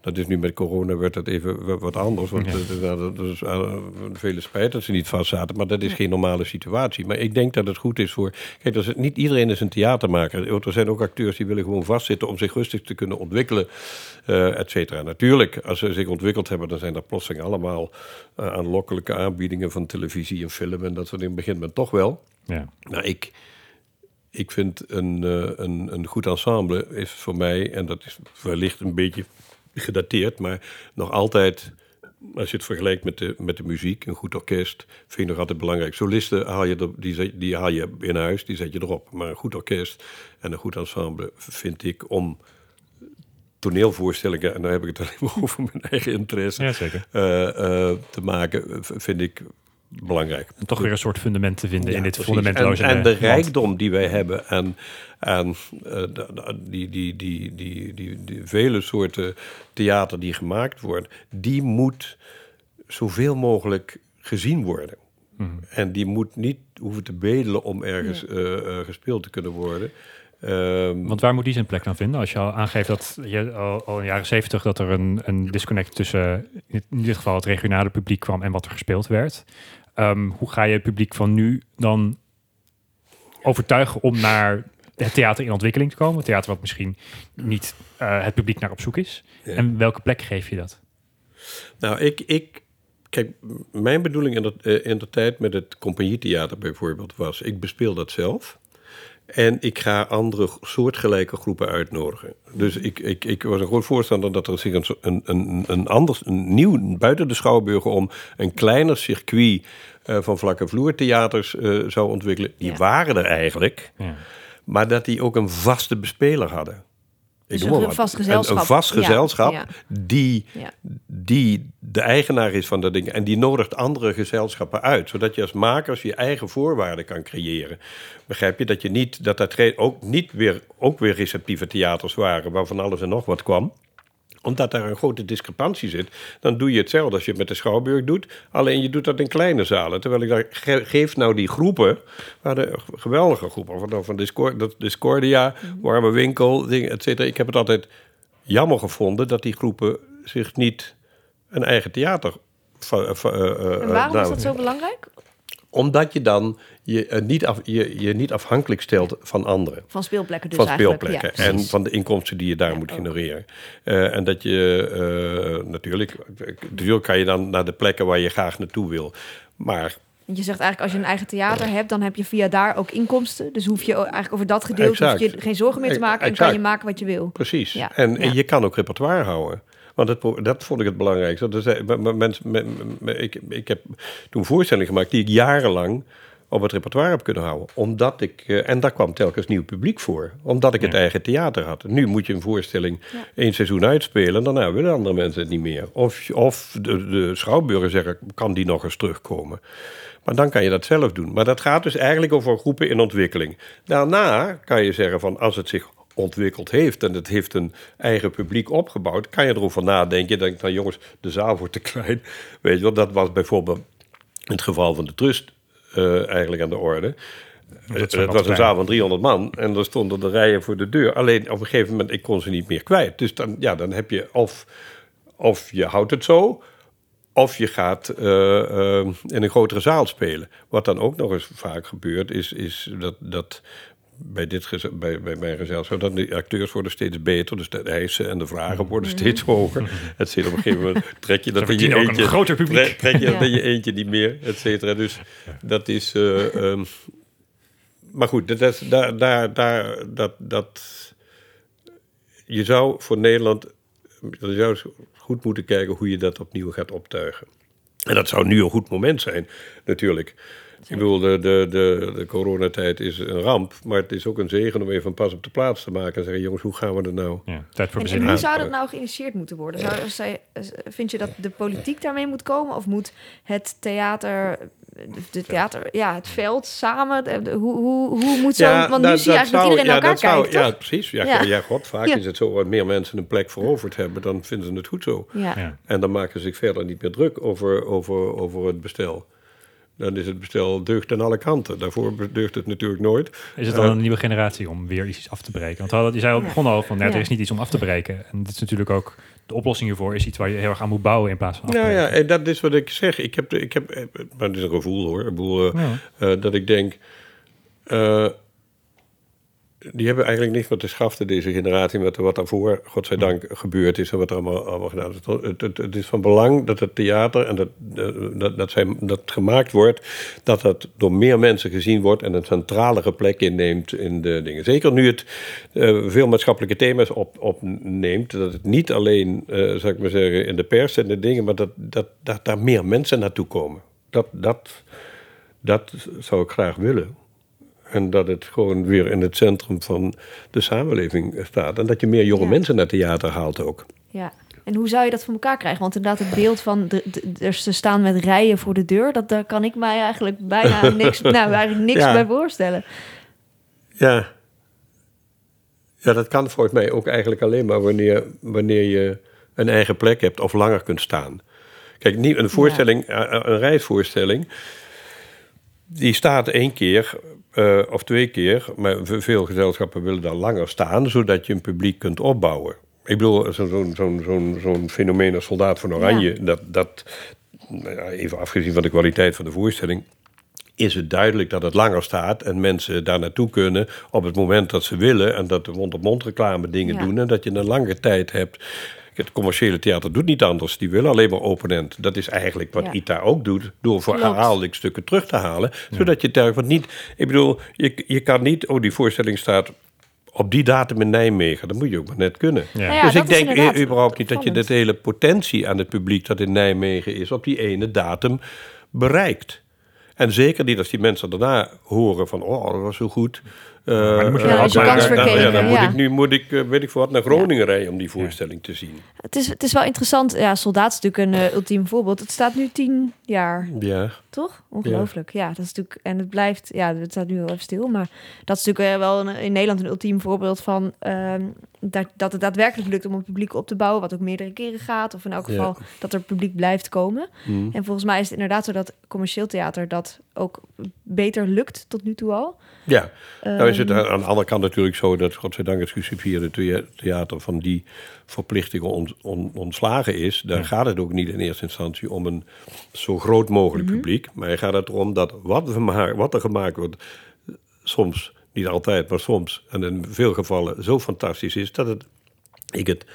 Dat is nu met corona werd dat even wat anders. Want ja. er is uh, vele spijt dat ze niet vast zaten. Maar dat is geen normale situatie. Maar ik denk dat het goed is voor. Kijk, dat is, niet iedereen is een theatermaker. Er zijn ook acteurs die willen gewoon vastzitten om zich rustig te kunnen ontwikkelen, uh, et cetera. Natuurlijk, als ze zich ontwikkeld hebben, dan zijn er plotseling allemaal uh, aanlokkelijke aanbiedingen van televisie en film. En dat soort dingen begint men toch wel. Ja. Maar ik, ik vind een, een, een goed ensemble is voor mij, en dat is wellicht een beetje gedateerd, maar nog altijd, als je het vergelijkt met de, met de muziek, een goed orkest, vind ik nog altijd belangrijk. Solisten haal je, er, die, die haal je in huis, die zet je erop. Maar een goed orkest en een goed ensemble vind ik om toneelvoorstellingen, en dan heb ik het alleen maar over mijn eigen interesse, ja. Uh, uh, te maken, vind ik belangrijk. En toch weer een soort fundament te vinden ja, in dit precies. fundamenteloze En, en de rijkdom die wij hebben en, en uh, die, die, die, die, die, die vele soorten theater die gemaakt wordt, die moet zoveel mogelijk gezien worden. Mm. En die moet niet hoeven te bedelen om ergens ja. uh, gespeeld te kunnen worden. Um, Want waar moet die zijn plek dan vinden? Als je al aangeeft dat je al, al in de jaren zeventig dat er een, een disconnect tussen in ieder geval het regionale publiek kwam en wat er gespeeld werd. Um, hoe ga je het publiek van nu dan overtuigen om naar het theater in ontwikkeling te komen? Het theater wat misschien niet uh, het publiek naar op zoek is. Ja. En welke plek geef je dat? Nou, ik, ik kijk, mijn bedoeling in de, uh, in de tijd met het compagnietheater bijvoorbeeld was, ik bespeel dat zelf. En ik ga andere soortgelijke groepen uitnodigen. Dus ik, ik, ik was een groot voorstander dat er zich een, een, een, anders, een nieuw, buiten de Schouwburgen om, een kleiner circuit uh, van vlakke vloertheaters uh, zou ontwikkelen. Die ja. waren er eigenlijk, ja. maar dat die ook een vaste bespeler hadden. Dus een, een vast gezelschap. Een, een vast gezelschap ja, Die, die de eigenaar is van dat ding. En die nodigt andere gezelschappen uit. Zodat je als makers je eigen voorwaarden kan creëren. Begrijp je? Dat je niet, dat dat ook niet weer, ook weer receptieve theaters waren. Waarvan alles en nog wat kwam omdat daar een grote discrepantie zit, dan doe je hetzelfde als je het met de Schouwburg doet. Alleen je doet dat in kleine zalen. Terwijl ik daar ge geef nou die groepen, waar de geweldige groepen, van, van Discord, Discordia, Warme Winkel, et cetera. Ik heb het altijd jammer gevonden dat die groepen zich niet een eigen theater. Uh, uh, en waarom is dat zo belangrijk? Omdat je dan je, uh, niet af, je, je niet afhankelijk stelt van anderen. Van speelplekken dus Van speelplekken Ja, en van de inkomsten die je daar Ja, moet ook. genereren. Uh, en dat je uh, natuurlijk, natuurlijk kan je dan naar de plekken waar je graag naartoe wil. Maar Je zegt eigenlijk als je een eigen theater hebt, dan heb je via daar ook inkomsten. Dus hoef je eigenlijk over dat gedeelte hoef je geen zorgen meer te maken en kan je maken wat je wil. precies. Ja, En, ja. en je kan ook repertoire houden. Want het, dat vond ik het belangrijkste. M- mensen- ik, ik heb toen voorstellingen gemaakt die ik jarenlang op het repertoire heb kunnen houden. Omdat ik, eh, en daar kwam telkens nieuw publiek voor. Omdat ik het eigen theater had. Nu moet je een voorstelling Ja. één seizoen uitspelen. En daarna willen andere mensen het niet meer. Of, of de, de schouwburger zeggen, kan die nog eens terugkomen? Maar dan kan je dat zelf doen. Maar dat gaat dus eigenlijk over groepen in ontwikkeling. Daarna kan je zeggen van als het zich ontwikkeld heeft en het heeft een eigen publiek opgebouwd, kan je erover nadenken. Je denkt, nou jongens, de zaal wordt te klein. Weet je wel, dat was bijvoorbeeld in het geval van de Trust eh, eigenlijk aan de orde. Dat Het was een zaal van 300 man en er stonden de rijen voor de deur. Alleen op een gegeven moment, ik kon ze niet meer kwijt. Dus dan, ja, dan heb je of, of je houdt het zo, of je gaat eh, eh, in een grotere zaal spelen. Wat dan ook nog eens vaak gebeurt, is, is dat, dat bij, dit bij, bij mijn gezelschap, dat de acteurs worden steeds beter. Dus de eisen en de vragen worden steeds hoger. Het op een gegeven moment, trek je dat in je ook een eentje. groter publiek. Trek, je dat in je eentje niet meer, et cetera. Dus dat is... eh, ehm, maar goed, dat, is, daar, daar, daar, dat, dat, je zou voor Nederland... Je zou goed moeten kijken hoe je dat opnieuw gaat optuigen. En dat zou nu een goed moment zijn, natuurlijk. Ik bedoel, de, de, de, de coronatijd is een ramp, maar het is ook een zegen om even een pas op de plaats te maken en zeggen: jongens, hoe gaan we er nou? Ja, tijd voor En, en bezinning. hoe zou dat nou geïnitieerd moeten worden? Zou, zij- vind je dat de politiek daarmee moet komen? Of moet het theater, de theater, ja, het veld samen? de- de- hoe, hoe, hoe moet zo? want nu dat- zie je dat eigenlijk dat zou- iedereen naar ja, elkaar dat zou- kijkt, Ja, precies. Ja, Ja. ja. god, vaak Ja. is het zo. Wat meer mensen een plek veroverd hebben, dan vinden ze het goed zo. Ja. Ja. En dan maken ze zich verder niet meer druk over, over, over het bestel. Dan is het bestel deugd aan alle kanten. Daarvoor deugt het natuurlijk nooit. Is het dan een nieuwe generatie om weer iets af te breken? Want hadden- je zei al Ja. begonnen al van, ja, er is niet iets om af te breken. En dit is natuurlijk ook, de oplossing hiervoor is iets waar je heel erg aan moet bouwen in plaats van Nou ja, en dat is wat ik zeg. Ik heb, ik heb, eh, maar het is een gevoel hoor. Ik bedoel, eh, Ja. eh, dat ik denk. Eh, die hebben eigenlijk niks meer te schaften, deze generatie, met wat daarvoor, godzijdank, gebeurd is en wat er allemaal, allemaal gedaan is. Het, is van belang dat het theater en dat, dat, dat, dat gemaakt wordt, dat dat door meer mensen gezien wordt en een centralere plek inneemt in de dingen. Zeker nu het eh, veel maatschappelijke thema's op, opneemt, dat het niet alleen, eh zou ik maar zeggen, in de pers en de dingen, maar dat, dat, dat daar meer mensen naartoe komen. Dat, dat, dat zou ik graag willen. En dat het gewoon weer in het centrum van de samenleving staat. En dat je meer jonge Ja. mensen naar theater haalt ook. Ja. En hoe zou je dat voor elkaar krijgen? Want inderdaad, het beeld van de, de, er ze staan met rijen voor de deur, dat, daar kan ik mij eigenlijk bijna niks, nou, eigenlijk niks Ja. bij voorstellen. Ja. Ja, dat kan volgens mij ook eigenlijk alleen maar wanneer, wanneer je een eigen plek hebt of langer kunt staan. Kijk, niet een voorstelling, eh, een reisvoorstelling, die staat één keer eh, of twee keer, maar ve- veel gezelschappen willen daar langer staan, zodat je een publiek kunt opbouwen. Ik bedoel, zo'n zo'n zo'n fenomeen als Soldaat van Oranje, dat, dat, nou even afgezien van de kwaliteit van de voorstelling, is het duidelijk dat het langer staat en mensen daar naartoe kunnen op het moment dat ze willen en dat de mond-op-mond reclame dingen Ja. doen en dat je een lange tijd hebt. Het commerciële theater doet niet anders. Die willen alleen maar open-end. Dat is eigenlijk wat Ja. ITA ook doet. Door voor Klopt. herhaaldelijk stukken terug te halen. Zodat je thuis... Want niet... Ik bedoel, je, je kan niet... Oh, die voorstelling staat op die datum in Nijmegen. Dat moet je ook maar net kunnen. Ja. Nou ja, dus dat ik denk überhaupt niet dat je de hele potentie aan het publiek dat in Nijmegen is... op die ene datum bereikt. En zeker niet als die mensen daarna horen van... oh, dat was zo goed. Eh, maar dan moet je eh, wel dan- kans moet ik nu moet ik, eh, weet ik voor wat, naar Groningen rijden... om die voorstelling te zien. Het is, het is wel interessant. Ja, Soldaat is natuurlijk een eh, ultiem voorbeeld. Het staat nu tien jaar, Ja, toch? Ongelooflijk. Ja. dat is natuurlijk... En het blijft... Ja, het staat nu wel even stil. Maar dat is natuurlijk eh, wel een, in Nederland een ultiem voorbeeld van... ehm, dat, dat het daadwerkelijk lukt om een publiek op te bouwen... wat ook meerdere keren gaat. Of in elk Ja. geval dat er publiek blijft komen. Hm. En volgens mij is het inderdaad zo dat commercieel theater... dat ook beter lukt tot nu toe al. ja. Nou is het Ehm, aan de andere kant natuurlijk zo dat, godzijdank, het gesubsidieerde thea- theater van die verplichtingen on- on- ontslagen is. Daar gaat het ook niet in eerste instantie om een zo groot mogelijk publiek. Maar gaat het erom dat wat, we wat er gemaakt wordt, soms, niet altijd, maar soms, en in veel gevallen zo fantastisch is dat het, ik het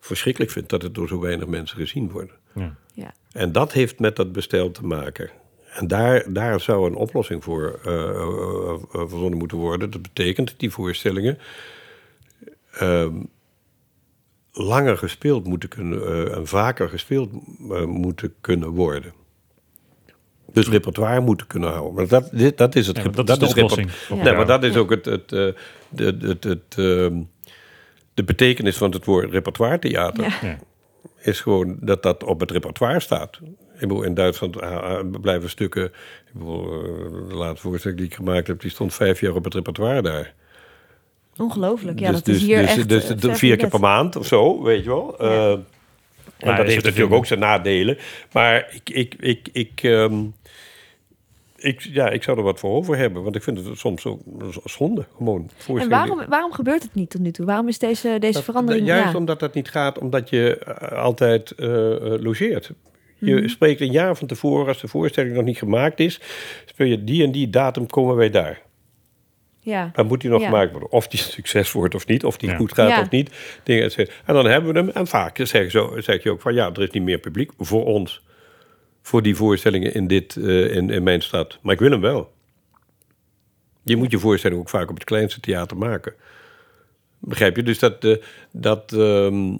verschrikkelijk vind dat het door zo weinig mensen gezien wordt. Ja. ja. En dat heeft met dat bestel te maken. En daar, daar zou een oplossing voor eh, eh, eh, verzonnen moeten worden. Dat betekent dat die voorstellingen ehm, langer gespeeld moeten kunnen eh, en vaker gespeeld eh, moeten kunnen worden. Dus repertoire moeten kunnen houden. Maar dat, dit, dat is het. Ja, dat is de oplossing. Ja. Nee, maar dat is ook het, het, eh, de, het, het, ehm, de betekenis van het woord repertoire theater Ja. Ja. is gewoon dat dat op het repertoire staat. Ik bedoel, in Duitsland ah, ah, blijven stukken. Ik bedoel, de laatste voorstelling die ik gemaakt heb, die stond vijf jaar op het repertoire daar. Ongelooflijk. Ja, dus dat is dus, hier dus, echt... dus de- ver vier keer per maand of zo, weet je wel. Ja. Eh, en Maar dat heeft natuurlijk ook zijn nadelen. Maar ik, ik, ik, ik, ehm, ik, ja, ik zou er wat voor over hebben. Want ik vind het soms ook zonde. Gewoon En waarom, waarom gebeurt het niet tot nu toe? Waarom is deze, deze Dat- verandering... Juist ja. omdat dat niet gaat, omdat je eh, altijd eh, eh, logeert. Je Mhm. spreekt een jaar van tevoren, als de voorstelling nog niet gemaakt is, speel je die en die datum komen wij daar. Ja. Dan moet die nog Ja. gemaakt worden. Of die succes wordt of niet, of die Ja. goed gaat Ja. of niet. Dingen, en dan hebben we hem. En vaak zeg, zo, zeg je ook van ja, er is niet meer publiek voor ons. Voor die voorstellingen in, dit, eh, in, in mijn stad. Maar ik wil hem wel. Je moet je voorstelling ook vaak op het kleinste theater maken. Begrijp je? Dus dat, uh, dat um,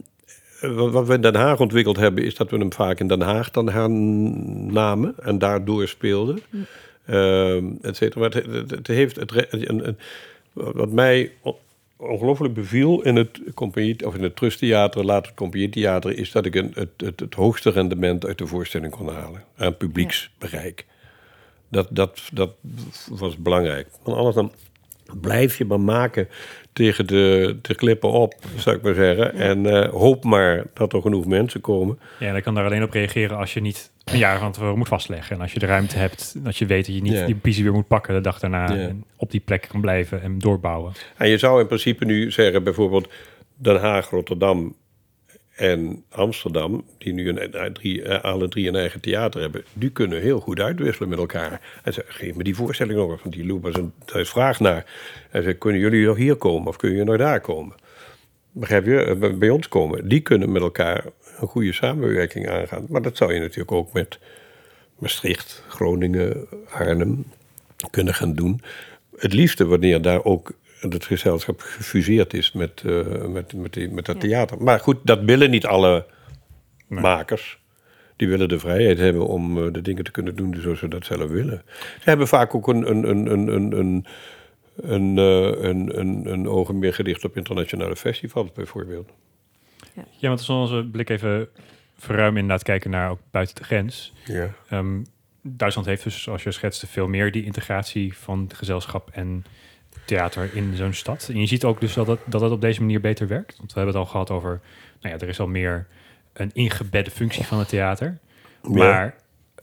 wat we in Den Haag ontwikkeld hebben, is dat we hem vaak in Den Haag dan gaan namen en daardoor speelden. Mm. Uh, et cetera. Maar het, het, heeft het, een, wat mij ongelooflijk beviel in het compagnie, of in het trusttheater, later het compagnietheater, is dat ik een, het, het, het, hoogste rendement uit de voorstelling kon halen. Aan publieksbereik. Dat, dat, dat was belangrijk. Want anders dan blijf je maar maken tegen de, de klippen op, zou ik maar zeggen. En uh, hoop maar dat er genoeg mensen komen. Ja, dan kan daar alleen op reageren als je niet een jaar van tevoren moet vastleggen. En als je de ruimte hebt, dat je weet dat je niet die piezen weer moet pakken de dag daarna. En op die plek kan blijven en doorbouwen. En je zou in principe nu zeggen, bijvoorbeeld Den Haag, Rotterdam en Amsterdam, die nu een, drie, eh, alle drie een eigen theater hebben, die kunnen heel goed uitwisselen met elkaar. En ze geef me die voorstelling nog, want die lopen zijn thuis vraag naar. En ze kunnen jullie nog hier komen of kunnen jullie nog daar komen? Begrijp je? Eh, bij ons komen. Die kunnen met elkaar een goede samenwerking aangaan. Maar dat zou je natuurlijk ook met Maastricht, Groningen, Arnhem kunnen gaan doen. Het liefste wanneer daar ook het gezelschap gefuseerd is met, uh, met, met, die, met dat theater. Maar goed, dat willen niet alle makers. Die willen de vrijheid hebben om uh, de dingen te kunnen doen zoals ze dat zelf willen. Ze hebben vaak ook een, een, een, een, een, een, een, uh, een, een, een ogen meer gericht op internationale festivals bijvoorbeeld. Ja, ja want als we onze blik even verruimen inderdaad kijken naar ook buiten de grens. Ja. Um, Duitsland heeft dus, zoals je schetste, veel meer die integratie van gezelschap en theater in zo'n stad. En je ziet ook dus dat het, dat het op deze manier beter werkt. Want we hebben het al gehad over, nou ja, er is al meer een ingebedde functie van het theater. Maar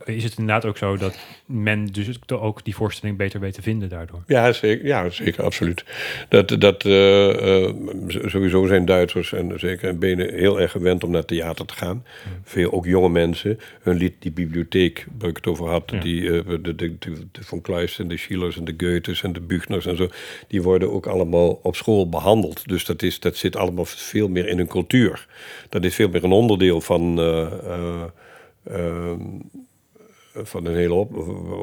is het inderdaad ook zo dat men dus ook die voorstelling beter weet te vinden daardoor? Ja, zeker, ja, zeker absoluut. Dat, dat uh, uh, sowieso zijn Duitsers en zeker Benen heel erg gewend om naar theater te gaan. Veel ook jonge mensen. Hun lied, die bibliotheek waar ik het over had, die, uh, de, de, de, de, Von Kleist en de Schillers en de Goethes en de Buchners en zo, die worden ook allemaal op school behandeld. Dus dat, is, dat zit allemaal veel meer in hun cultuur. Dat is veel meer een onderdeel van van een hele op,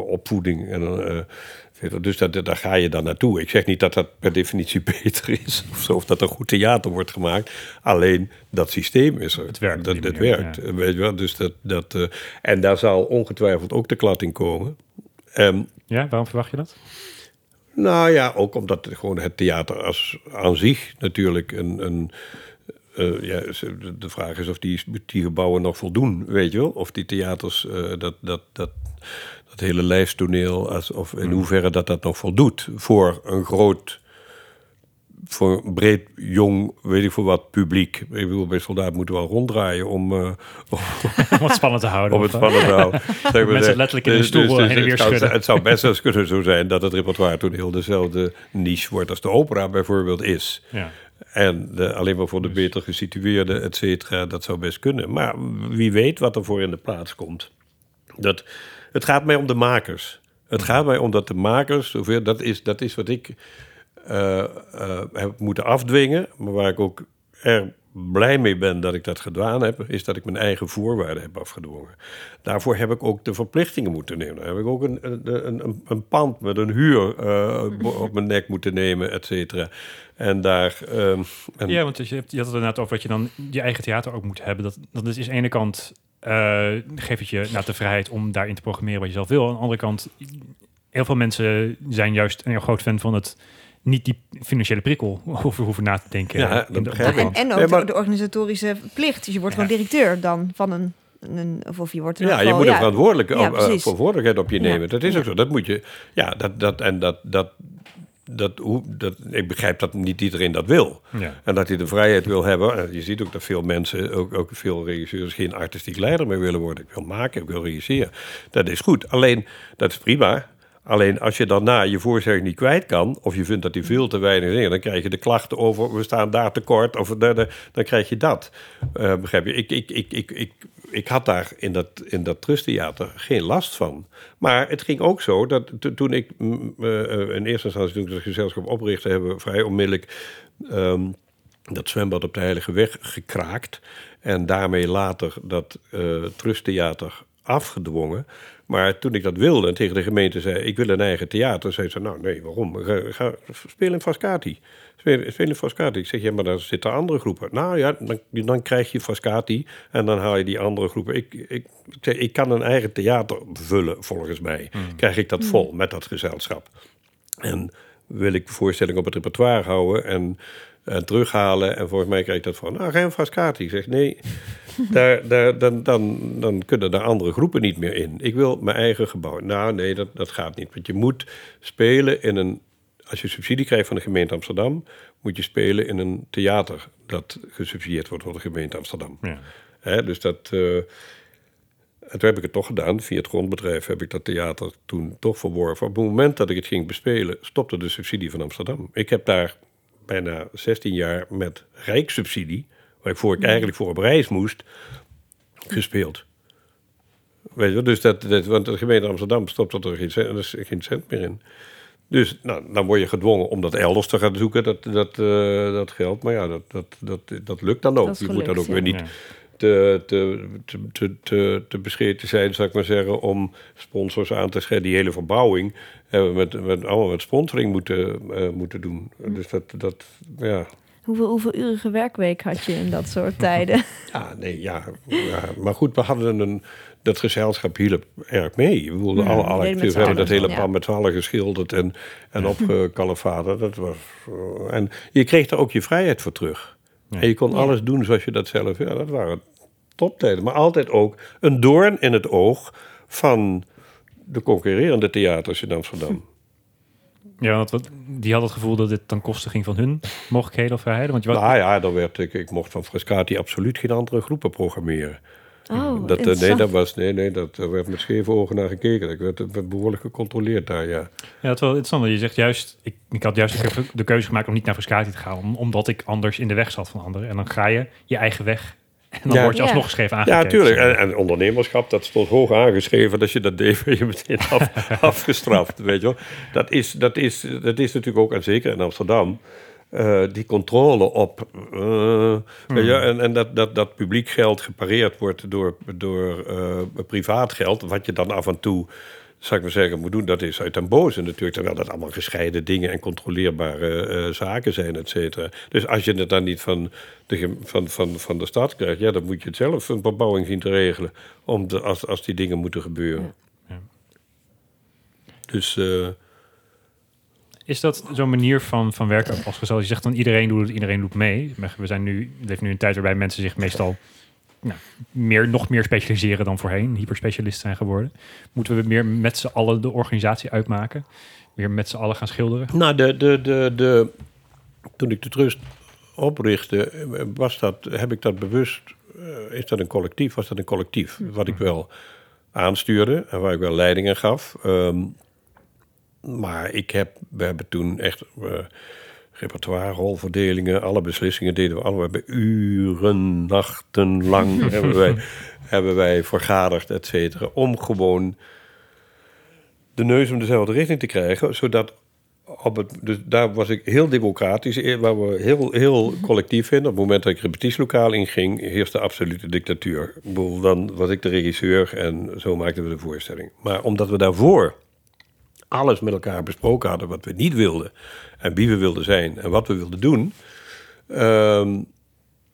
opvoeding. En, uh, dus dat, daar ga je dan naartoe. Ik zeg niet dat dat per definitie beter is, of, zo, of dat er goed theater wordt gemaakt. Alleen dat systeem is er. Het werkt. Dat, dat werkt. Ja. Weet je wel? Dus dat, dat, uh, en daar zal ongetwijfeld ook de klad in komen. Um, ja, waarom verwacht je dat? Nou ja, ook omdat gewoon het theater als, aan zich natuurlijk een, een uh, ja, de vraag is of die, die gebouwen nog voldoen, weet je wel? Of die theaters, uh, dat, dat, dat, dat hele lijfstoneel, als, of in hmm. hoeverre dat dat nog voldoet voor een groot, voor een breed, jong, weet ik voor wat, publiek. Ik bedoel, bij soldaat moeten we wel ronddraaien om... Uh, om wat spannend te houden. Om het spannend te houden. Mensen letterlijk in de dus- stoel dus, dus, heen en weer het, zou, het zou best eens kunnen zo zijn dat het repertoire toen heel dezelfde niche wordt als de opera bijvoorbeeld is. Ja. En de, alleen maar voor de dus- beter gesitueerde, et cetera, dat zou best kunnen. Maar wie weet wat er voor in de plaats komt. Dat, het gaat mij om de makers. Het gaat mij om dat de makers, dat, is, dat is wat ik uh, uh, heb moeten afdwingen, maar waar ik ook er blij mee ben dat ik dat gedaan heb, is dat ik mijn eigen voorwaarden heb afgedwongen. Daarvoor heb ik ook de verplichtingen moeten nemen. Dan heb ik ook een, een, een, een pand met een huur uh, op mijn nek moeten nemen, et cetera. En daar. En ja, want je, hebt, je had het inderdaad over dat je dan je eigen theater ook moet hebben. Dat, dat is aan de ene kant. Uh, geeft het je nou, de vrijheid om daarin te programmeren wat je zelf wil. Aan de andere kant, heel veel mensen zijn juist een heel groot fan van het niet die financiële prikkel over hoeven na te denken. Ja, dat de, en, en ook nee, de, organisatorische plicht. Dus je wordt ja. gewoon directeur dan van een, een of je wordt ja, je moet een verantwoordelijk, ja, uh, verantwoordelijkheid op je nemen. Dat is ook zo. Dat moet je. Ja, dat, dat en dat, dat dat, hoe, dat, ik begrijp dat niet iedereen dat wil. Ja. En dat hij de vrijheid wil hebben. Je ziet ook dat veel mensen, ook, ook veel regisseurs, geen artistiek leider meer willen worden. Ik wil maken, ik wil regisseren. Dat is goed. Alleen, dat is prima. Alleen als je daarna je voorstelling niet kwijt kan, of je vindt dat die veel te weinig is, dan krijg je de klachten over we staan daar tekort, of dan, dan krijg je dat. Uh, begrijp je? Ik, ik, ik, ik, ik, ik had daar in dat, in dat trusttheater geen last van. Maar het ging ook zo dat toen ik uh, in eerste instantie toen gezelschap oprichtte, hebben we vrij onmiddellijk um, dat zwembad op de Heilige Weg gekraakt. En daarmee later dat trusttheater afgedwongen. Maar toen ik dat wilde en tegen de gemeente zei... ik wil een eigen theater, zei ze... nou nee, waarom? Ga, ga spelen in Frascati. Spelen, spelen in Frascati. Ik zeg, ja, maar daar zitten andere groepen. Nou ja, dan, dan krijg je Frascati en dan haal je die andere groepen. Ik, ik, ik, zeg, ik kan een eigen theater vullen, volgens mij. Krijg ik dat vol met dat gezelschap. En wil ik de voorstelling op het repertoire houden en, en terughalen. En volgens mij krijg ik dat van, nou, geen Frascati. Ik zeg, nee, daar, daar, dan, dan, dan kunnen daar andere groepen niet meer in. Ik wil mijn eigen gebouw. Nou, nee, dat, dat gaat niet. Want je moet spelen in een... Als je subsidie krijgt van de gemeente Amsterdam... moet je spelen in een theater dat gesubsidieerd wordt door de gemeente Amsterdam. Ja. Hè, dus dat... eh, en toen heb ik het toch gedaan. Via het grondbedrijf heb ik dat theater toen toch verworven. Op het moment dat ik het ging bespelen, stopte de subsidie van Amsterdam. Ik heb daar bijna 16 jaar met rijkssubsidie, waarvoor ik eigenlijk voor op reis moest, gespeeld. Weet je, wel, dus dat, dat, want de gemeente Amsterdam stopt er geen cent, er geen cent meer in. Dus nou, dan word je gedwongen om dat elders te gaan zoeken, dat, dat, eh, dat geld. Maar ja, dat, dat, dat, dat lukt dan ook. Dat je moet dan ook weer niet te, te, te, te, te, te bescheten zijn, zou ik maar zeggen, om sponsors aan te scheiden. Die hele verbouwing hebben we met, met, allemaal met sponsoring moeten, eh, moeten doen. Dus dat, dat ja. Hoeveel, hoeveel urige werkweek had je in dat soort tijden? Ja, nee, ja, ja. Maar goed, we hadden een... Dat gezelschap hielp erg mee. We wilden Ja, alle, we alle acteurs z'n hebben dat hele ja. met z'n allen geschilderd en, en opgekalfaterd. Dat was... eh, en je kreeg er ook je vrijheid voor terug. Ja. En je kon Ja. alles doen zoals je dat zelf... Ja, dat waren toptijden. Maar altijd ook een doorn in het oog van de concurrerende theaters in Amsterdam. Ja, want wat, die had het gevoel dat dit ten koste ging van hun mogelijkheden of vrijheden. Want je wat, Nou ja, dan werd ik, ik mocht van Frascati absoluut geen andere groepen programmeren. Oh, Dat, eh, nee, dat was, nee, nee, dat er werd met scheve ogen naar gekeken. Ik werd, werd behoorlijk gecontroleerd daar, ja. Ja, dat is wel interessant. want Je zegt juist, ik, ik had juist de keuze- de keuze gemaakt om niet naar Frascati te gaan, om- omdat ik anders in de weg zat van anderen. En dan ga je je eigen weg en dan Ja. word je alsnog Ja. geschreven Ja, aangekeken. natuurlijk. En, en ondernemerschap, dat stond hoog aangeschreven. Als je dat deed, werd je meteen af, afgestraft, weet je wel. Dat is, dat, is, dat is natuurlijk ook, en zeker in Amsterdam... eh, die controle op... eh, weet je, en en dat, dat, dat publiek geld gepareerd wordt door, door eh, privaat geld... wat je dan af en toe, zou ik maar zeggen, moet doen... dat is uit den boze natuurlijk... terwijl dat allemaal gescheiden dingen en controleerbare eh, zaken zijn, et cetera. Dus als je het dan niet van de, van, van, van de stad krijgt... ja, dan moet je het zelf een bebouwing zien te regelen... Om de, als, als die dingen moeten gebeuren. Ja. Dus... eh, Is dat zo'n manier van, van werken als gezellig? Je zegt dan iedereen doet het, iedereen doet mee. Maar We zijn nu, het heeft nu een tijd waarbij mensen zich meestal nou, meer, nog meer specialiseren dan voorheen. Hyperspecialist zijn geworden. Moeten we meer met z'n allen de organisatie uitmaken? Weer met z'n allen gaan schilderen? Nou, de, de, de, de, toen ik de trust oprichtte, was dat, heb ik dat bewust, eh, is dat een collectief, was dat een collectief, wat ik wel aanstuurde en waar ik wel leiding aan gaf. Ehm, maar ik heb, we hebben toen echt eh, repertoire, rolverdelingen, alle beslissingen deden we allemaal. We hebben uren, nachten lang hebben, wij, hebben wij vergaderd, et cetera, om gewoon de neus om dezelfde richting te krijgen, zodat op het, dus daar was ik heel democratisch, waar we heel, heel collectief in. Op het moment dat ik repetitielokaal inging, heerste absolute dictatuur. Dan was ik de regisseur en zo maakten we de voorstelling. Maar omdat we daarvoor alles met elkaar besproken hadden wat we niet wilden, en wie we wilden zijn en wat we wilden doen, ehm,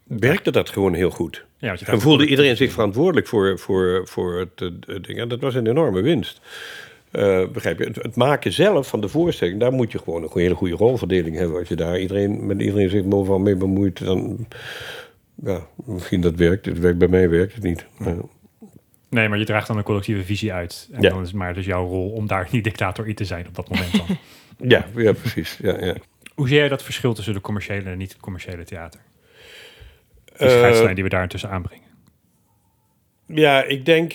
werkte dat gewoon heel goed. Ja, want je En voelde iedereen zich verantwoordelijk voor, voor, voor het, het ding. En dat was een enorme winst. Eh, begrijp je? Het, het maken zelf van de voorstelling, daar moet je gewoon een hele goede rolverdeling hebben. Als je daar iedereen, met iedereen zich overal mee bemoeit, dan. Ja, misschien dat werkt. Het werkt bij mij werkt het niet. Ja. Nee, maar je draagt dan een collectieve visie uit. En Ja. dan is het maar dus jouw rol om daar niet dictator in te zijn op dat moment dan. Ja, ja, precies. Ja, ja. Hoe zie jij dat verschil tussen de commerciële en niet-commerciële theater? De Eh, scheidslijn die we daar intussen aanbrengen. Ja, ik denk.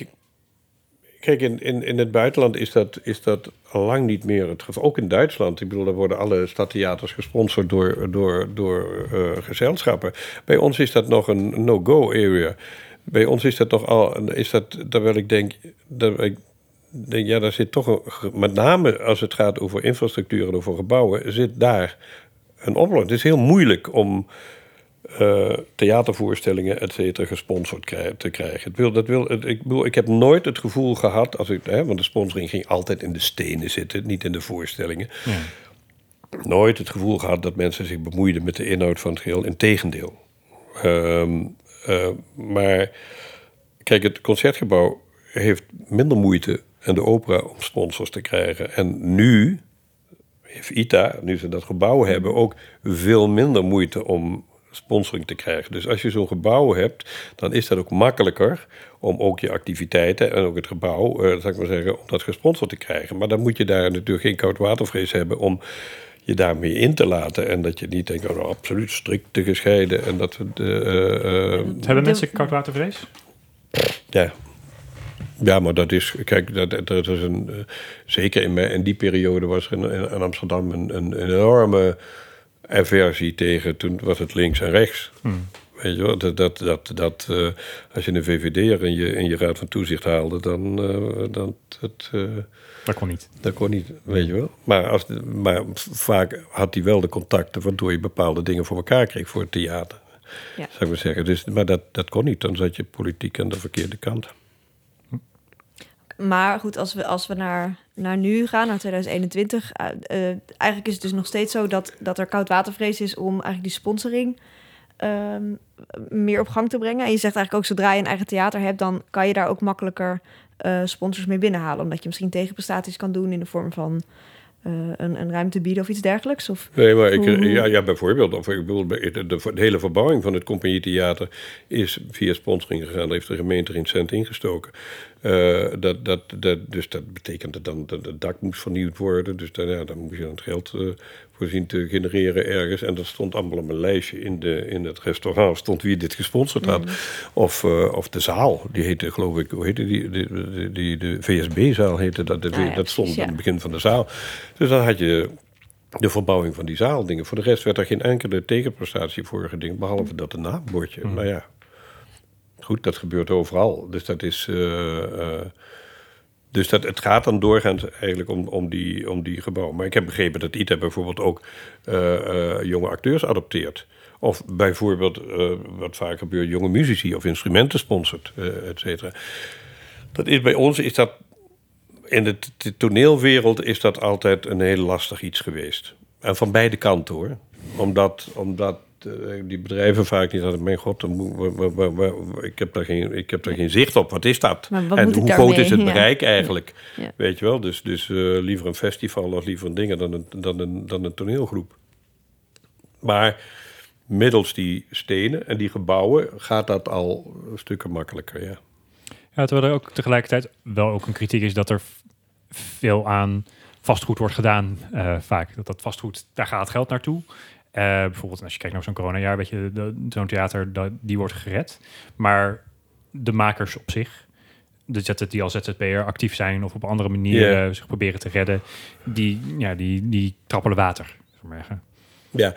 Kijk, in, in, in het buitenland is dat, is dat lang niet meer het geval. Ook in Duitsland. Ik bedoel, daar worden alle stadtheaters gesponsord door, door, door eh, gezelschappen. Bij ons is dat nog een no-go area. Bij ons is dat nog al. Is dat, terwijl ik denk. Dat ik denk, ja, daar zit toch een. Met name als het gaat over infrastructuur en over gebouwen, zit daar een oplossing. Het is heel moeilijk om eh, theatervoorstellingen, et cetera, gesponsord krij- te krijgen. Het wil, dat wil, het- ik, bedoel, ik heb nooit het gevoel gehad, als ik, hè, want de sponsoring ging altijd in de stenen zitten, niet in de voorstellingen. Ja. Nooit het gevoel gehad dat mensen zich bemoeiden met de inhoud van het geheel. Integendeel. Ehm eh, maar kijk, het concertgebouw heeft minder moeite en de opera om sponsors te krijgen. En nu heeft ITA, nu ze dat gebouw hebben, ook veel minder moeite om sponsoring te krijgen. Dus als je zo'n gebouw hebt, dan is dat ook makkelijker om ook je activiteiten en ook het gebouw, zal ik maar zeggen, om dat gesponsord te krijgen. Maar dan moet je daar natuurlijk geen koudwatervrees hebben om je daarmee in te laten. En dat je niet denkt, oh, absoluut strikt te gescheiden. En dat we de, eh, eh, Hebben De- mensen koudwatervrees? ja. Ja, maar dat is, kijk, dat, dat is een, eh, zeker in, in die periode was er in, Amsterdam een, een, enorme aversie tegen, toen was het links en rechts. Hmm. Weet je wel, dat, dat, dat, dat eh, als je een VVD'er in je, in je raad van toezicht haalde, dan, eh, dan dat, eh, Dat kon niet. dat kon niet, weet je wel. Maar, als, maar vaak had hij wel de contacten waardoor je bepaalde dingen voor elkaar kreeg voor het theater. Ja. Zou ik maar zeggen. Dus, maar dat, dat kon niet, dan zat je politiek aan de verkeerde kant. Maar goed, als we, als we naar, naar nu gaan, naar 2021... eh, eh, eigenlijk is het dus nog steeds zo dat, dat er koudwatervrees is... om eigenlijk die sponsoring ehm, meer op gang te brengen. En je zegt eigenlijk ook, zodra je een eigen theater hebt... dan kan je daar ook makkelijker eh, sponsors mee binnenhalen. Omdat je misschien tegenprestaties kan doen in de vorm van... eh, een, een ruimte bieden of iets dergelijks. Of, Nee, maar ik, ja, ja, bijvoorbeeld, of ik bedoel, de, de, de hele verbouwing van het compagnietheater is via sponsoring gegaan. Daar heeft de gemeente geen cent ingestoken. Eh, dat, dat, dat, dus dat betekent dat dan dat het dak moest vernieuwd worden. Dus dan, ja, dan moest je dan het geld zien te genereren ergens. En dat stond allemaal op een lijstje in, de, in het restaurant. Stond wie dit gesponsord had. Of, eh, of de zaal, die heette geloof ik, hoe heette die? Die, die, die- de VSB-zaal heette dat. De- Ah, ja, dat stond precies, ja. aan het begin van de zaal. Dus dan had je de verbouwing van die zaal dingen. Voor de rest werd er geen enkele tegenprestatie voor gediend, behalve dat een naambordje. Nou ja, goed, dat gebeurt overal. Dus dat is. eh, eh, dus dat, het gaat dan doorgaans eigenlijk om, om, die, om die gebouwen. Maar ik heb begrepen dat ITA bijvoorbeeld ook eh, eh, jonge acteurs adopteert. Of bijvoorbeeld, eh, wat vaak gebeurt, jonge muzici of instrumenten sponsort, et cetera. Dat is bij ons, is dat in de toneelwereld is dat altijd een heel lastig iets geweest. En van beide kanten hoor. Omdat, omdat die bedrijven vaak niet hadden, mijn god, ik, heb daar geen, ik heb daar geen zicht op. Wat is dat? Wat en hoe groot is het Ja. bereik eigenlijk? Ja. Weet je wel? Dus, dus eh, liever een festival of liever een dingen dan een, dan, een, dan een toneelgroep. Maar middels die stenen en die gebouwen gaat dat al stukken makkelijker, ja. Ja, terwijl er ook tegelijkertijd wel ook een kritiek is dat er veel aan vastgoed wordt gedaan. eh, vaak dat dat vastgoed, daar gaat geld naartoe. Eh, bijvoorbeeld als je kijkt naar zo'n coronajaar, weet je, zo'n theater, dat, die wordt gered. Maar de makers op zich, de die als ZZP'er actief zijn of op andere manieren zich proberen te redden, die, ja, die, die trappelen water. maar. Ja,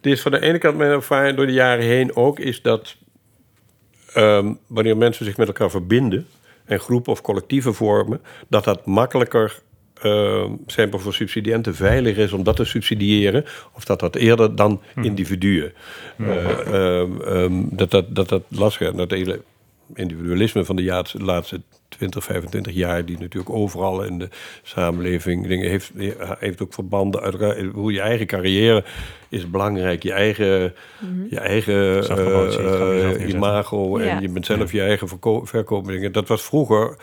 dit is van de ene kant mijn ervaring door de jaren heen ook, is dat ehm, wanneer mensen zich met elkaar verbinden en groepen of collectieven vormen, dat dat makkelijker ehm zijn voor subsidiënten veiliger is om dat te subsidiëren, of dat dat eerder dan individuen. Eh, ehm, ehm, dat, dat, dat dat lastig is. Dat hele individualisme van de laatste 20, 25 jaar, die natuurlijk overal in de samenleving dingen heeft, heeft ook verbanden. Hoe je eigen carrière is belangrijk, je eigen, je eigen eh, eh, imago Ja. en je bent zelf je eigen verko- verkoopdingen. Dat was vroeger,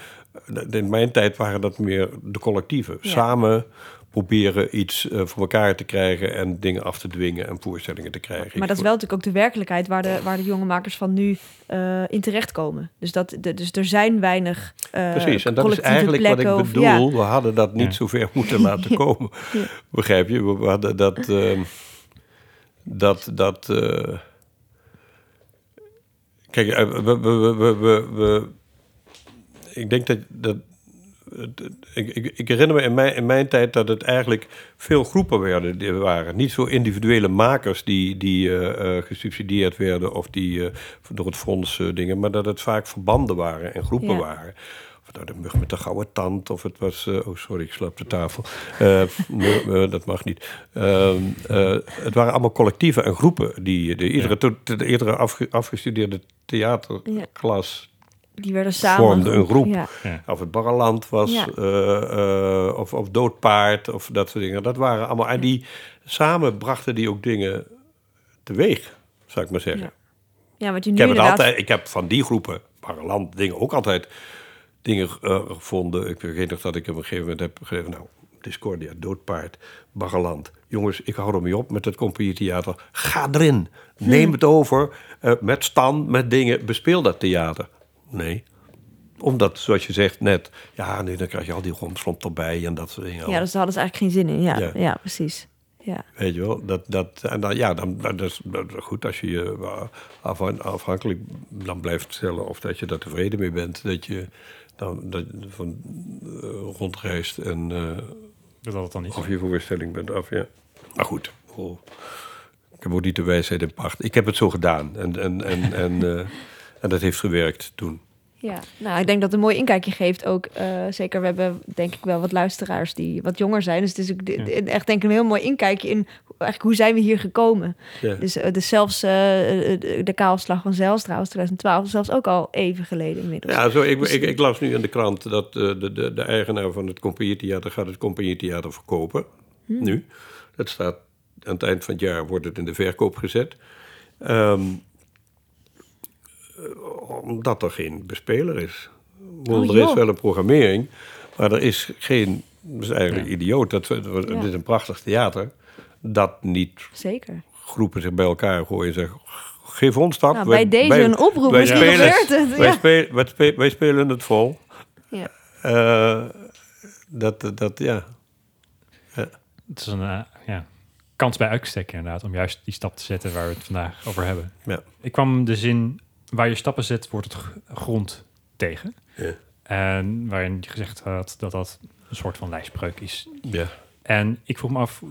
in mijn tijd waren dat meer de collectieven. Ja. Samen proberen iets eh, voor elkaar te krijgen en dingen af te dwingen en voorstellingen te krijgen. Maar dat is wel natuurlijk ook de werkelijkheid waar de, waar de jonge makers van nu eh, in terechtkomen. Dus, dat, de, dus er zijn weinig uh, Precies, en dat is eigenlijk wat ik bedoel. We hadden dat niet Ja. zo ver moeten laten komen. Begrijp je? We, hadden dat... ehm, dat... dat eh, kijk, we, we, we- we- ik denk dat... dat ik, ik, ik herinner me in mijn, in mijn tijd dat het eigenlijk veel groepen werden, die waren. Niet zo individuele makers die, die eh, eh, gesubsidieerd werden of die eh, door het fonds dingen, maar dat het vaak verbanden waren en groepen Ja. waren Of nou de mug met de gouden tand, of het was... oh, sorry, ik slap de tafel. Nee, dat mag niet. Ehm, eh, het waren allemaal collectieven en groepen. Die, de, iedere, de, iedere afge- afgestudeerde theaterklas... Die werden samen... Vormde een groep. Ja. Ja. Of het Barreland was, Ja. eh, eh, of, of Doodpaard, of dat soort dingen. Dat waren allemaal... En die samen brachten die ook dingen teweeg, zou ik maar zeggen. Ja. ja, want je nu Ik heb, het inderdaad... altijd, ik heb van die groepen, Barreland, dingen ook altijd dingen eh, gevonden. Ik weet nog dat ik op een gegeven moment heb gegeven, nou, Discordia, Doodpaard, Barreland. Jongens, ik hou er mee op met het compagnietheater. Ga erin, neem het over, eh, met stand, met dingen, bespeel dat theater. Nee, omdat, zoals je zegt net, ja, nee, dan krijg je al die grondslomp erbij en dat soort dingen. Ja, dus daar hadden ze eigenlijk geen zin in. Ja, Ja. ja. precies. Ja. Weet je wel, dat, dat, en dan, ja, dan, dat is dat is goed als je je eh, afhan- afhankelijk dan blijft stellen of dat je daar tevreden mee bent. Dat je dan dat, van eh, rondreist en eh, Dat had het dan niet. of je voorstelling bent af, ja. Maar goed, oh, ik heb ook niet de wijsheid in pacht. Ik heb het zo gedaan en, en, en, en, eh, en dat heeft gewerkt toen. Ja, nou, ik denk dat het een mooi inkijkje geeft ook. eh, zeker, we hebben denk ik wel wat luisteraars die wat jonger zijn. Dus het is ook echt denk ik een heel mooi inkijkje in eigenlijk hoe zijn we hier gekomen. Ja. Dus, eh, dus zelfs eh, de kaalslag van Zijlstra was 2012, zelfs ook al even geleden inmiddels. Ja, zo, ik, ik, ik las nu in de krant dat de, de, de eigenaar van het compagnietheater gaat het compagnietheater verkopen. Nu. Dat staat aan het eind van het jaar wordt het in de verkoop gezet. Eh, omdat er geen bespeler is. Oh, er is wel een programmering, maar er is geen. Dat is eigenlijk Ja. idioot. Dat, Ja. is een prachtig theater. Dat niet Zeker. groepen zich bij elkaar gooien en zeggen: geef ons dat. Nou, Wij- bij deze wij- een oproep, wij misschien spelen- wij, spelen, wij, spelen, wij spelen het vol. Ja. Eh, dat, dat, ja. Het is een eh, ja, kans bij uitstek inderdaad, om juist die stap te zetten waar we het vandaag over hebben. Ja. Ik kwam de zin, waar je stappen zet, wordt het grond tegen. Ja. En waarin je gezegd had dat dat een soort van lijstbreuk is. ja. En ik vroeg me af,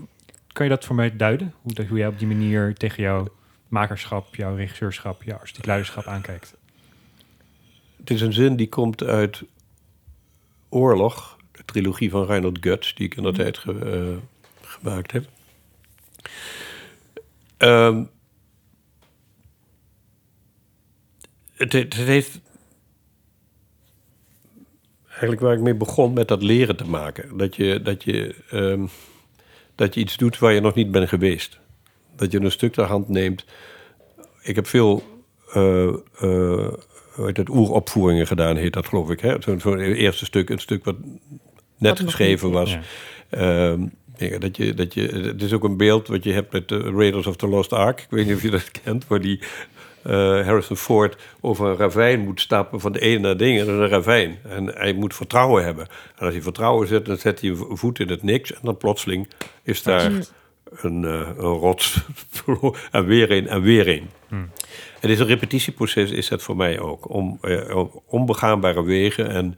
kan je dat voor mij duiden? Hoe, dat, hoe jij op die manier tegen jouw makerschap, jouw regisseurschap, jouw artistiek leiderschap aankijkt? Het is een zin die komt uit Oorlog, de trilogie van Reinhold Guts, die ik in de tijd ge- eh, gemaakt heb. Ehm, het, het heeft eigenlijk waar ik mee begon met dat leren te maken. Dat je, dat je, ehm, dat je iets doet waar je nog niet bent geweest. Dat je een stuk ter hand neemt. Ik heb veel eh, eh, heet het, oeropvoeringen gedaan, heet dat geloof ik. Zo'n zo'n eerste stuk, een stuk wat net Wat geschreven was. Ja. Ehm, ja, dat je, dat je, het is ook een beeld wat je hebt met de Raiders of the Lost Ark. Ik weet niet of je dat kent, waar die eh, Harrison Ford over een ravijn moet stappen van de ene naar de ene, naar een ravijn. En hij moet vertrouwen hebben. En als hij vertrouwen zet, dan zet hij een voet in het niks en dan plotseling is daar een, eh, een rots en weer een en weer een. Het is een repetitieproces, is dat voor mij ook. Om eh, onbegaanbare wegen en